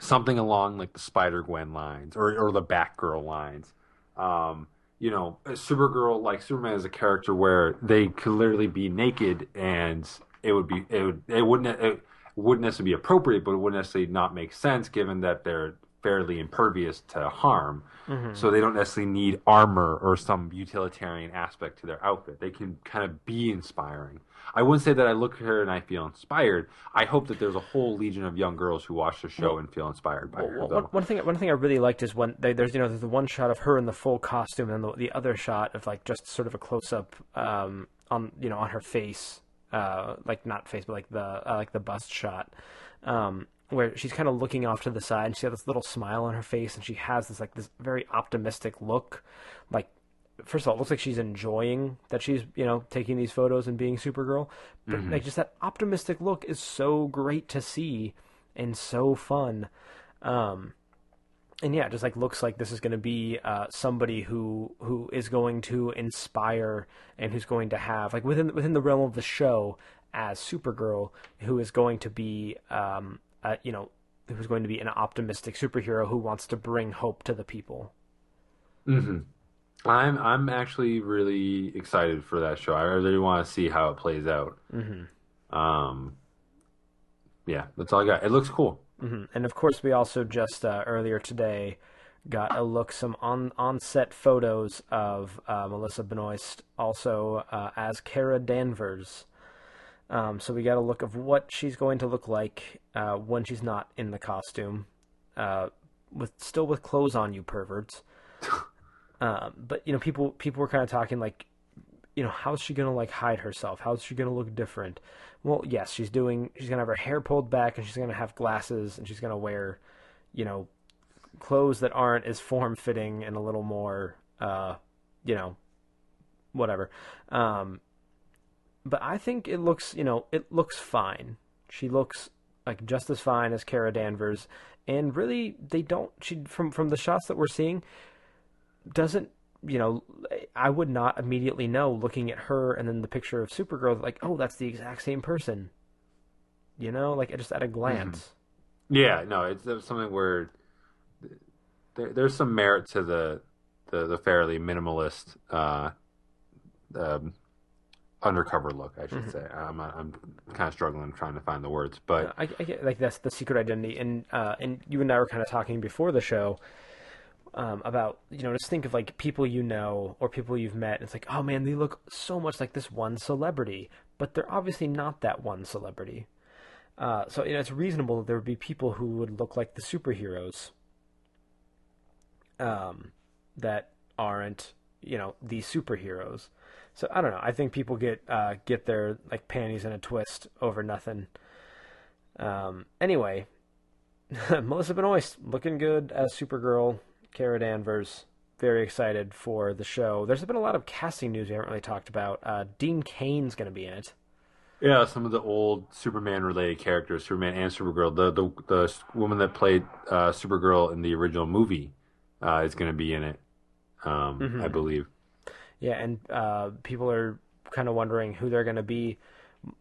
something along like the Spider Gwen lines or, or the Batgirl lines. Um, you know, Supergirl, like Superman is a character where they could literally be naked and it would be, it would, it wouldn't, it wouldn't necessarily be appropriate, but it wouldn't necessarily not make sense given that they're fairly impervious to harm. So they don't necessarily need armor or some utilitarian aspect to their outfit. They can kind of be inspiring. I wouldn't say that I look at her and I feel inspired. I hope that there's a whole legion of young girls who watch the show and feel inspired by her. One, one thing, one thing I really liked is when they, there's you know there's the one shot of her in the full costume and the, the other shot of like just sort of a close up um, on you know on her face, uh, like not face but like the uh, like the bust shot, um, where she's kind of looking off to the side and she has this little smile on her face and she has this like this very optimistic look, like first of all, it looks like she's enjoying that she's, you know, taking these photos and being Supergirl. But like just that optimistic look is so great to see and so fun. Um and yeah, it just like looks like this is going to be uh, somebody who who is going to inspire and who's going to have like within within the realm of the show as Supergirl, who is going to be um, uh, you know who's going to be an optimistic superhero who wants to bring hope to the people. Mm-hmm. I'm I'm actually really excited for that show. I really want to see how it plays out. Mm-hmm. Um, yeah, that's all I got. It looks cool. Mm-hmm. And of course, we also just uh, earlier today got a look some on on set photos of uh, Melissa Benoist also uh, as Kara Danvers. Um, so we got a look of what she's going to look like uh, when she's not in the costume, uh, with still with clothes on, you perverts. um, but you know, people people were kind of talking like, you know, how's she gonna like hide herself? How's she gonna look different? Well, yes, she's doing. She's gonna have her hair pulled back, and she's gonna have glasses, and she's gonna wear, you know, clothes that aren't as form fitting and a little more, uh, you know, whatever. Um, but I think it looks, you know, it looks fine. She looks like just as fine as Kara Danvers, and really they don't. She from from the shots that we're seeing doesn't you know, I would not immediately know looking at her and then the picture of Supergirl, like, oh, that's the exact same person. You know, like just at a glance. Mm-hmm. Yeah, no, it's, it's something where there, there's some merit to the the, the fairly minimalist uh, um, undercover look, I should mm-hmm. say. I'm I'm kind of struggling trying to find the words, but I, I get like that's the secret identity, and uh, and you and I were kind of talking before the show um, about you know just think of like people you know or people you've met. It's like oh man, they look so much like this one celebrity, but they're obviously not that one celebrity. Uh, so you know, it's reasonable that there would be people who would look like the superheroes um, that aren't you know the superheroes. So I don't know. I think people get uh, get their like panties in a twist over nothing. Um, anyway, Melissa Benoist looking good as Supergirl. Kara Danvers. Very excited for the show. There's been a lot of casting news we haven't really talked about. Uh, Dean Cain's going to be in it. Yeah, some of the old Superman related characters, Superman and Supergirl. The the, the woman that played uh, Supergirl in the original movie uh, is going to be in it, um, mm-hmm. I believe. Yeah, and uh, people are kind of wondering who they're going to be.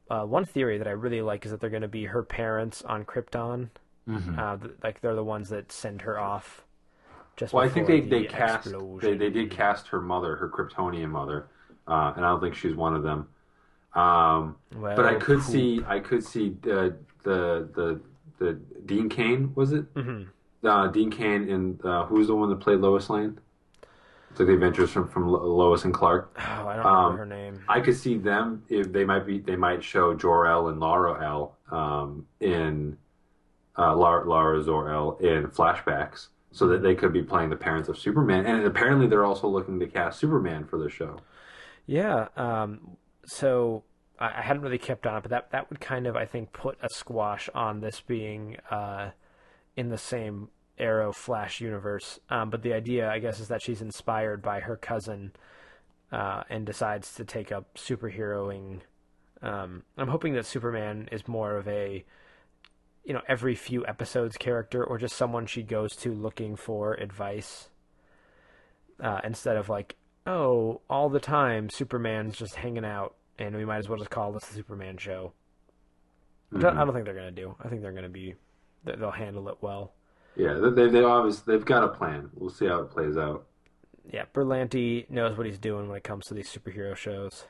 Uh, one theory that I really like is that they're going to be her parents on Krypton. Mm-hmm. Uh, like they're the ones that send her off just well, I think they, the they cast they, they did cast her mother, her Kryptonian mother, uh, and I don't think she's one of them. Um, well, but I could poop. see I could see the the the, the Dean Cain was it? Mm-hmm. Uh, Dean Cain and uh, who's the one that played Lois Lane? It's like the Adventures from from Lois and Clark. Oh, I don't um, remember her name. I could see them if they might be they might show Jor El and Lara El um, in uh, Lara, Lara Zor-El in flashbacks so that they could be playing the parents of Superman. And apparently, they're also looking to cast Superman for the show. Yeah. Um, so I hadn't really kept on it, but that that would kind of I think put a squash on this being uh, in the same Arrow Flash universe. Um, but the idea, I guess, is that she's inspired by her cousin uh, and decides to take up superheroing. Um, I'm hoping that Superman is more of a you know every few episodes character or just someone she goes to looking for advice uh, instead of like oh all the time superman's just hanging out and we might as well just call this the superman show mm-hmm. I don't think they're going to do i think they're going to be they'll handle it well yeah they, they obviously they've got a plan we'll see how it plays out yeah berlanti knows what he's doing when it comes to these superhero shows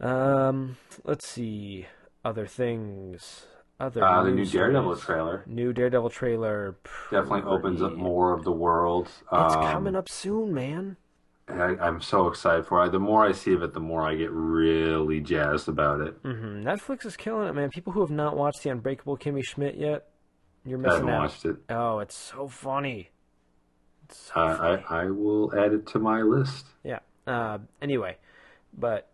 um let's see other things other uh, the new Daredevil trailer. New Daredevil trailer definitely opens up more of the world. It's um, coming up soon, man. I, am so excited for it. The more I see of it, the more I get really jazzed about it. Mm-hmm. Netflix is killing it, man. People who have not watched the Unbreakable Kimmy Schmidt yet, you're missing out. Watched it. Oh, it's so funny. It's so uh, funny. I I will add it to my list. Yeah. Uh, anyway, but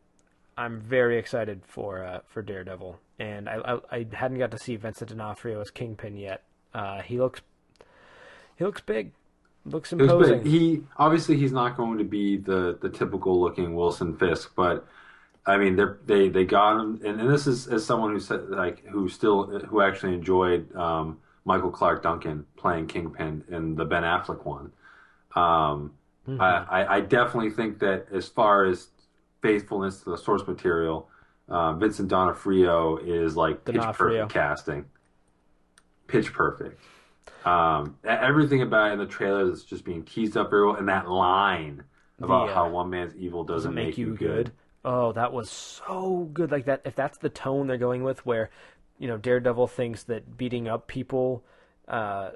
I'm very excited for uh, for Daredevil and I, I, I hadn't got to see Vincent D'Onofrio as Kingpin yet. Uh, he looks he looks big, looks imposing. He obviously he's not going to be the the typical looking Wilson Fisk, but I mean they they they got him, and, and this is as someone who said like who still who actually enjoyed um, Michael Clarke Duncan playing Kingpin in the Ben Affleck one. Um, mm-hmm. I, I definitely think that as far as faithfulness to the source material uh, Vincent D'Onofrio is like pitch D'Onofrio. perfect casting. Pitch perfect. Um, everything about it in the trailer is just being teased up very well, and that line about the, uh, how one man's evil doesn't, doesn't make, make, you good. good. Oh, that was so good. Like that, if that's the tone they're going with, where you know Daredevil thinks that beating up people uh,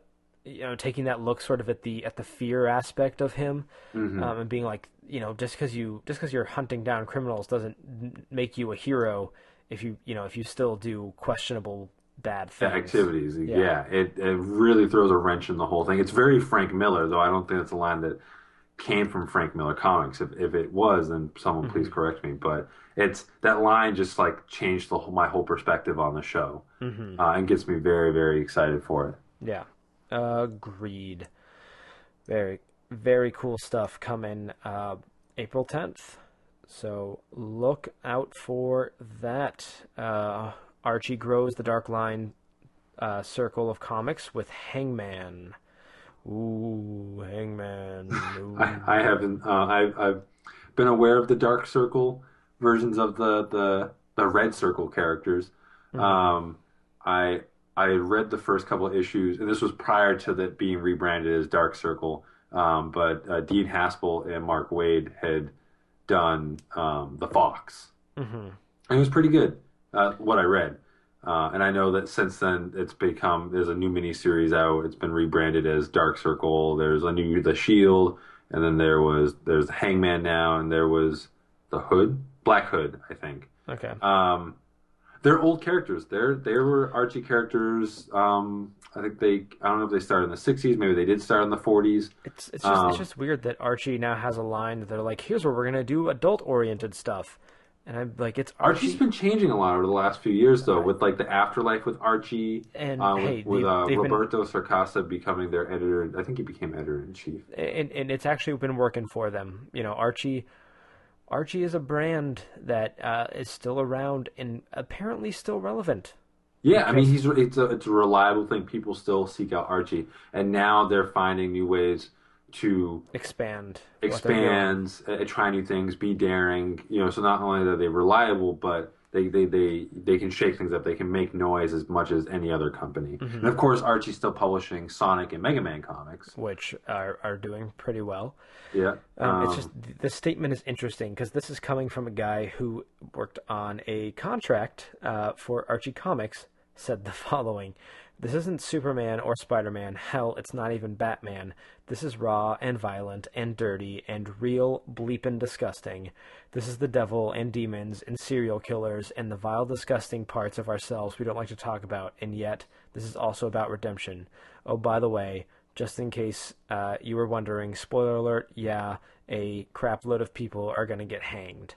you know taking that look sort of at the at the fear aspect of him mm-hmm. um, and being like you know just because you just because you're hunting down criminals doesn't make you a hero if you you know if you still do questionable bad things. activities yeah, yeah it, it really throws a wrench in the whole thing it's very frank miller though i don't think it's a line that came from frank miller comics if, if it was then someone mm-hmm. please correct me but it's that line just like changed the whole, my whole perspective on the show mm-hmm. uh, and gets me very very excited for it yeah Agreed. Very, very cool stuff coming uh, April 10th. So look out for that. Uh, Archie grows the Dark Line uh, circle of comics with Hangman. Ooh, Hangman. Ooh. I, I haven't. Uh, I've I've been aware of the Dark Circle versions of the the the Red Circle characters. Um, I I read the first couple of issues, and this was prior to that being rebranded as Dark Circle. Um, but uh, Dean Haspiel and Mark Waid had done um, the Fox, Mm-hmm. and it was pretty good. Uh, what I read, uh, and I know that since then it's become there's a new miniseries out. It's been rebranded as Dark Circle. There's a new The Shield, and then there was there's Hangman now, and there was the Hood, Black Hood, I think. Okay. Um, they're old characters. They're they were Archie characters. Um, I think they I don't know if they started in the '60s. Maybe they did start in the '40s. It's it's just Um, it's just weird that Archie now has a line that they're like, "Here's where we're gonna do adult oriented stuff," and I'm like, "It's Archie." Archie's been changing a lot over the last few years, though, with like the afterlife with Archie, And, uh, with, hey, with they've- uh, they've been- Roberto Sacasa becoming their editor. I think he became editor in chief. and, and it's actually been working for them. You know, Archie. Archie is a brand that uh, is still around and apparently still relevant. Yeah, I mean, he's it's a it's a reliable thing. People still seek out Archie, and now they're finding new ways to Expand. expand, uh, try new things, be daring. You know, so not only are they reliable, but they, they, they, they can shake things up. They can make noise as much as any other company. Mm-hmm. And of course, Archie's still publishing Sonic and Mega Man comics. which are are doing pretty well. Yeah, Um, it's Um, just th- this statement is interesting because this is coming from a guy who worked on a contract uh, for Archie Comics. Said the following: "This isn't Superman or Spider-Man. Hell, it's not even Batman. This is raw and violent and dirty and real bleepin' disgusting. This is the devil and demons and serial killers and the vile, disgusting parts of ourselves we don't like to talk about. And yet, this is also about redemption. Oh, by the way." Just in case uh, you were wondering, spoiler alert, yeah, a crap load of people are going to get hanged.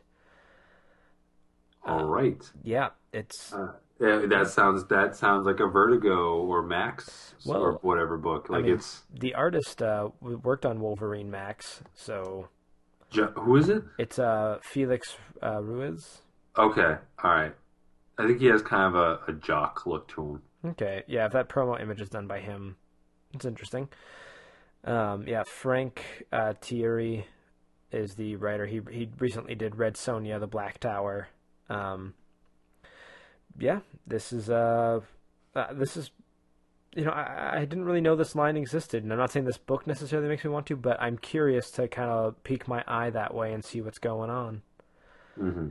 All right. Yeah, it's Uh, yeah, that sounds that sounds like a Vertigo or Max or whatever book. Like mean- it's the artist uh, worked on Wolverine Max, so ju- who is it? it's uh, Felix uh, Ruiz. Okay, all right. I think he has kind of a, a jock look to him. Okay, yeah, if that promo image is done by him, it's interesting. Um, yeah, Frank uh, Tieri is the writer. He he recently did Red Sonja, The Black Tower. Um, yeah, this is uh, uh, this is you know I, I didn't really know this line existed, and I'm not saying this book necessarily makes me want to, but I'm curious to kind of peek my eye that way and see what's going on. Mm-hmm.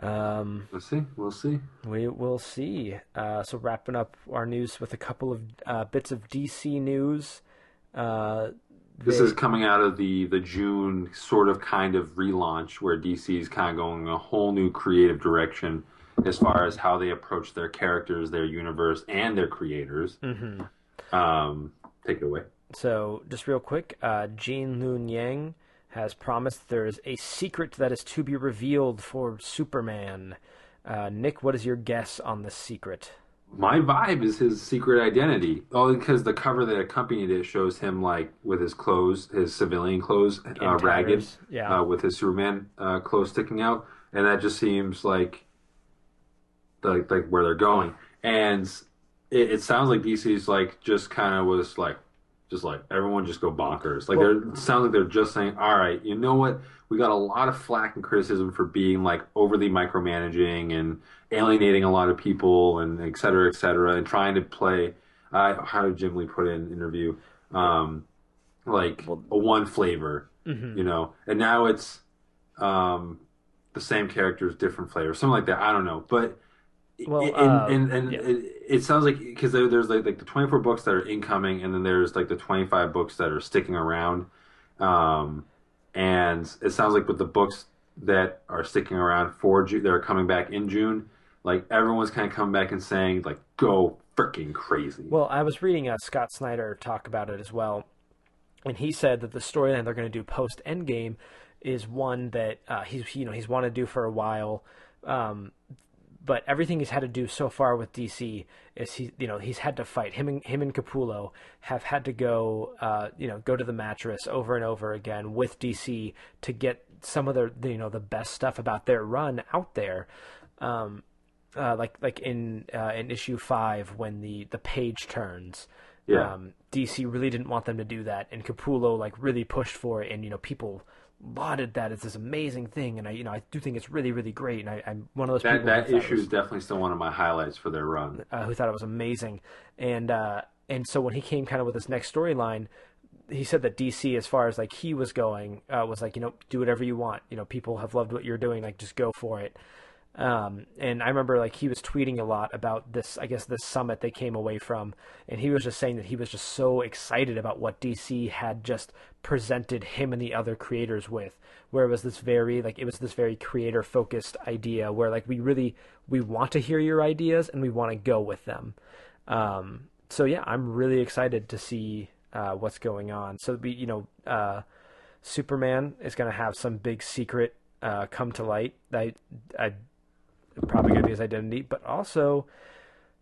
Um, We'll see. We'll see. we will see. Uh, so wrapping up our news with a couple of uh, bits of DC news. Uh, This is coming out of the the June sort of kind of relaunch where DC is kind of going a whole new creative direction as far as how they approach their characters, their universe, and their creators. Mhm. Um, take it away. So just real quick, uh, Gene Luen Yang has promised there is a secret that is to be revealed for Superman. Uh, Nick, what is your guess on the secret? My vibe is his secret identity. Oh, because the cover that accompanied it shows him like with his clothes, his civilian clothes, uh, ragged, yeah. uh, with his Superman uh, clothes sticking out, and that just seems like like like where they're going. And it, it sounds like DC's like just kind of was like just like everyone just go bonkers. Like they're sounds like they're just saying, all right, you know what? We got a lot of flack and criticism for being like overly micromanaging and alienating a lot of people and et cetera, et cetera, and trying to play. Uh, how did Jim Lee put it in an interview? Um, like a one flavor, you know, and now it's um, the same characters, different flavors, something like that. I don't know, but Well, and uh, and, and yeah. it, it sounds like because there, there's like like the 24 books that are incoming, and then there's like the 25 books that are sticking around, um, and it sounds like with the books that are sticking around for June, that are coming back in June, like everyone's kind of coming back and saying like go freaking crazy. Well, I was reading uh, Scott Snyder talk about it as well, and he said that the storyline they're going to do post Endgame is one that uh, he's you know he's wanted to do for a while, um, but everything he's had to do so far with DC is he you know he's had to fight him and him and Capullo have had to go uh, you know go to the mattress over and over again with DC to get some of their the, you know the best stuff about their run out there. Um, uh, like like in uh, in issue five when the the page turns. Yeah. Um, DC really didn't want them to do that, and Capullo like really pushed for it, and you know people lauded that as this amazing thing, and I you know I do think it's really really great, and I, I'm one of those That people that who thought it issue is definitely still one of my highlights for their run. uh, who thought it was amazing, and uh, and so when he came kind of with this next storyline, he said that DC, as far as like he was going, uh, was like you know do whatever you want. You know people have loved what you're doing, like just go for it. Um, and I remember like he was tweeting a lot about this, I guess this summit they came away from, and he was just saying that he was just so excited about what DC had just presented him and the other creators with, where it was this very like it was this very creator focused idea where like we really we want to hear your ideas and we want to go with them. Um, so yeah, I'm really excited to see uh, what's going on. So we, you know, uh, Superman is going to have some big secret uh, come to light. I, I probably going to be his identity, but also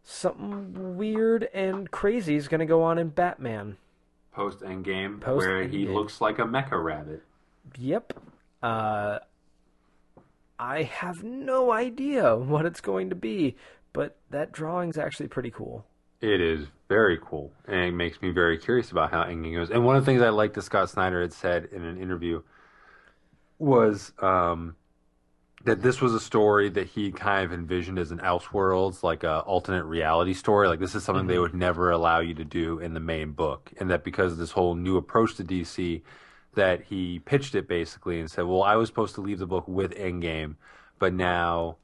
something weird and crazy is going to go on in Batman. Post Endgame, Post where he looks like a mecha rabbit. Yep. Uh, I have no idea what it's going to be, but that drawing's actually pretty cool. It is very cool, and it makes me very curious about how Endgame goes. And one of the things I liked that Scott Snyder had said in an interview was um, that this was a story that he kind of envisioned as an Elseworlds, like a alternate reality story. Like this is something they would never allow you to do in the main book, and that because of this whole new approach to DC, that he pitched it basically and said, "Well, I was supposed to leave the book with Endgame, but now."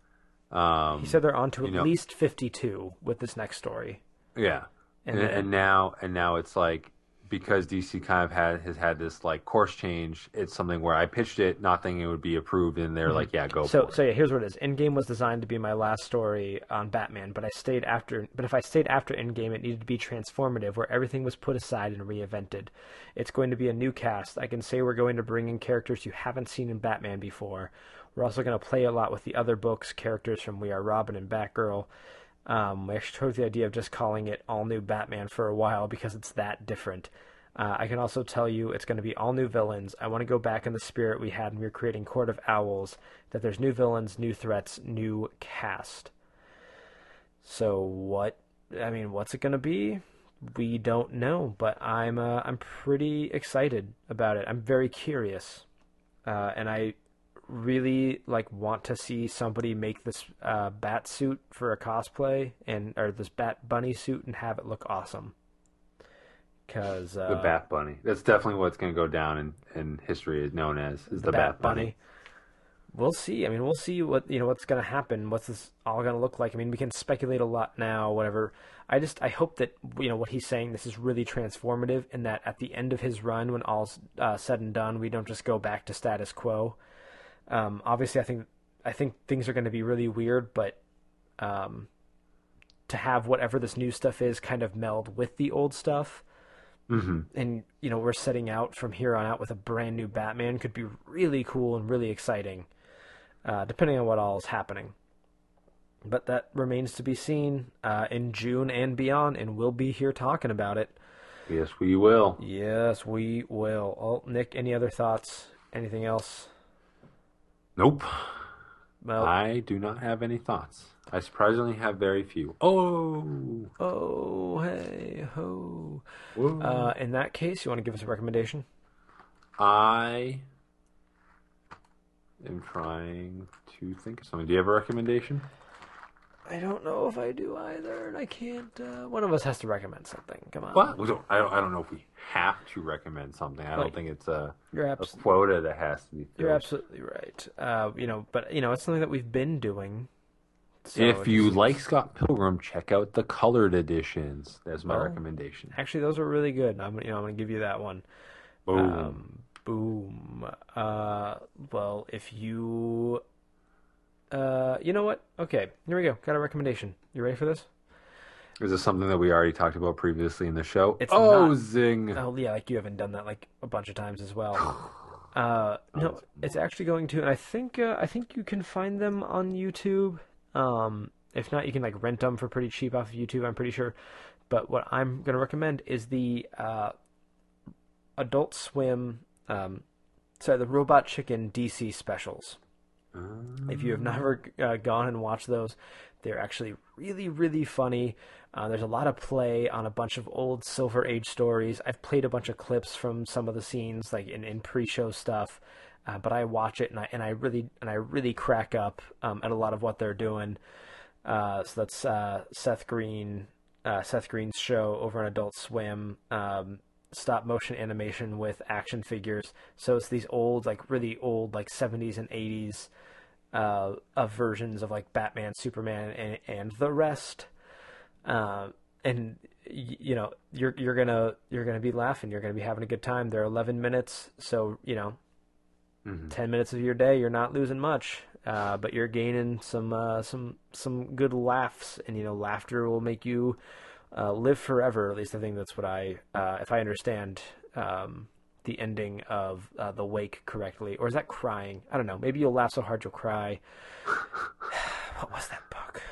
Um, He said they're on to at know- least 52 with this next story. Yeah, and, And and, now and now it's like because DC kind of had has had this like course change. It's something where I pitched it, not thinking it would be approved, and they're like, "Yeah, go Mm-hmm. So, so yeah, here's what it is. Endgame was designed to be my last story on Batman, but I stayed after. But if I stayed after Endgame, it needed to be transformative, where everything was put aside and reinvented. It's going to be a new cast. I can say we're going to bring in characters you haven't seen in Batman before. We're also going to play a lot with the other books, characters from We Are Robin and Batgirl. Um, we actually took the idea of just calling it All New Batman for a while because it's that different. Uh, I can also tell you it's going to be all new villains. I want to go back in the spirit we had when we were creating Court of Owls, that there's new villains, new threats, new cast. So what? I mean, what's it going to be? We don't know, but I'm uh, I'm pretty excited about it. I'm very curious, uh, and I really like want to see somebody make this uh, bat suit for a cosplay and or this bat bunny suit and have it look awesome. Because uh, the Bat Bunny. That's definitely what's going to go down in, in history is known as is the, Bat, Bunny. We'll see. I mean, we'll see what you know what's going to happen. What's this all going to look like? I mean, we can speculate a lot now. Whatever. I just I hope that you know what he's saying. This is really transformative, and that at the end of his run, when all's uh, said and done, we don't just go back to status quo. Um, obviously, I think I think things are going to be really weird, but um, to have whatever this new stuff is kind of meld with the old stuff hmm and you know we're setting out from here on out with a brand new Batman could be really cool and really exciting, uh, depending on what all is happening. But that remains to be seen uh, in June and beyond, and we'll be here talking about it. Yes, we will. Yes, we will. Oh, Nick, any other thoughts? Anything else? Nope. Well, I do not have any thoughts. I surprisingly have very few. Oh. oh, hey, ho. Whoa. Uh, in that case, you want to give us a recommendation? I am trying to think of something. Do you have a recommendation? I don't know if I do either, and I can't. Uh, one of us has to recommend something. Come on. Well, we don't, I don't. I don't know if we have to recommend something. I Like, don't think it's a, You're a quota that has to be filled. You're absolutely right. Uh, you know, but you know, it's something that we've been doing. So if you like Scott Pilgrim, check out the colored editions. That's my Well, recommendation. actually, those are really good. I'm, you know, I'm gonna give you that one. Boom. Um, boom. Uh, well, if you, uh, you know what? Okay, here we go. Got a recommendation. You ready for this? Is this something that we already talked about previously in the show? It's oh, not. zing! Oh yeah, like you haven't done that like a bunch of times as well. Uh, no, it's actually going to, and I think uh, I think you can find them on YouTube. Um, if not, you can like rent them for pretty cheap off of YouTube. I'm pretty sure. But what I'm gonna recommend is the uh, Adult Swim, um, sorry, the Robot Chicken DC specials. If you have never uh, gone and watched those, they're actually really, really funny. Uh, there's a lot of play on a bunch of old Silver Age stories. I've played a bunch of clips from some of the scenes, like in, in pre-show stuff. Uh, but I watch it and I and I really and I really crack up um, at a lot of what they're doing. Uh, so that's uh, Seth Green, uh, Seth Green's show over on Adult Swim. Um, stop motion animation with action figures. So it's these old, like really old, like 70s and 80s uh, of versions of like Batman, Superman, and, and the rest. Uh, and you know you're you're gonna you're gonna be laughing. You're gonna be having a good time. They're 11 minutes, so you know, 10 minutes of your day, you're not losing much. Uh, but you're gaining some uh, some some good laughs, and you know laughter will make you uh, live forever. At least I think that's what I, uh, if I understand um, the ending of uh, the wake correctly, or is that crying? I don't know. Maybe you'll laugh so hard you'll cry. what was that book?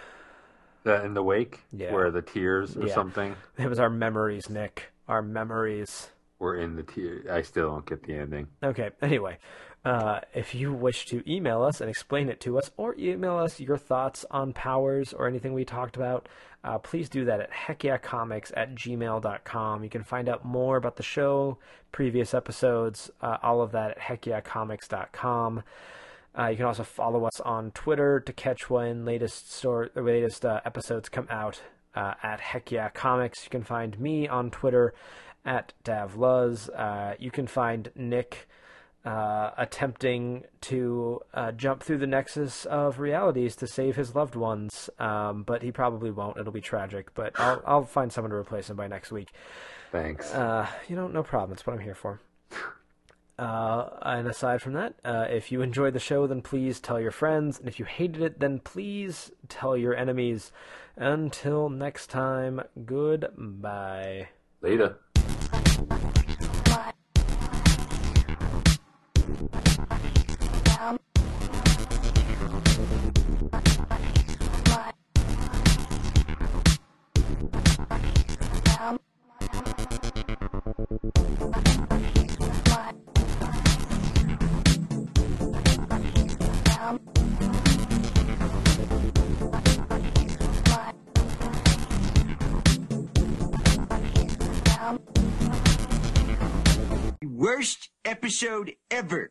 The, in the wake, Yeah. where the tears or Yeah. something It was our memories, Nick. Our memories. were in the tears. I still don't get the ending. Okay, anyway, uh, if you wish to email us and explain it to us, or email us your thoughts on powers or anything we talked about, uh, please do that at heckyeahcomics at gmail.com. You can find out more about the show, previous episodes, uh, all of that at heckyeahcomics.com. Uh, you can also follow us on Twitter to catch when latest story, latest uh, episodes come out uh, at Heck Yeah Comics. You can find me on Twitter at DavLuz. Uh, you can find Nick uh, attempting to uh, jump through the nexus of realities to save his loved ones, um, but he probably won't. It'll be tragic, but I'll, I'll find someone to replace him by next week. Thanks. Uh, you know, no problem. It's what I'm here for. Uh, and aside from that, uh, if you enjoyed the show, then please tell your friends. And if you hated it, then please tell your enemies. Until next time, goodbye. Later. Worst episode ever.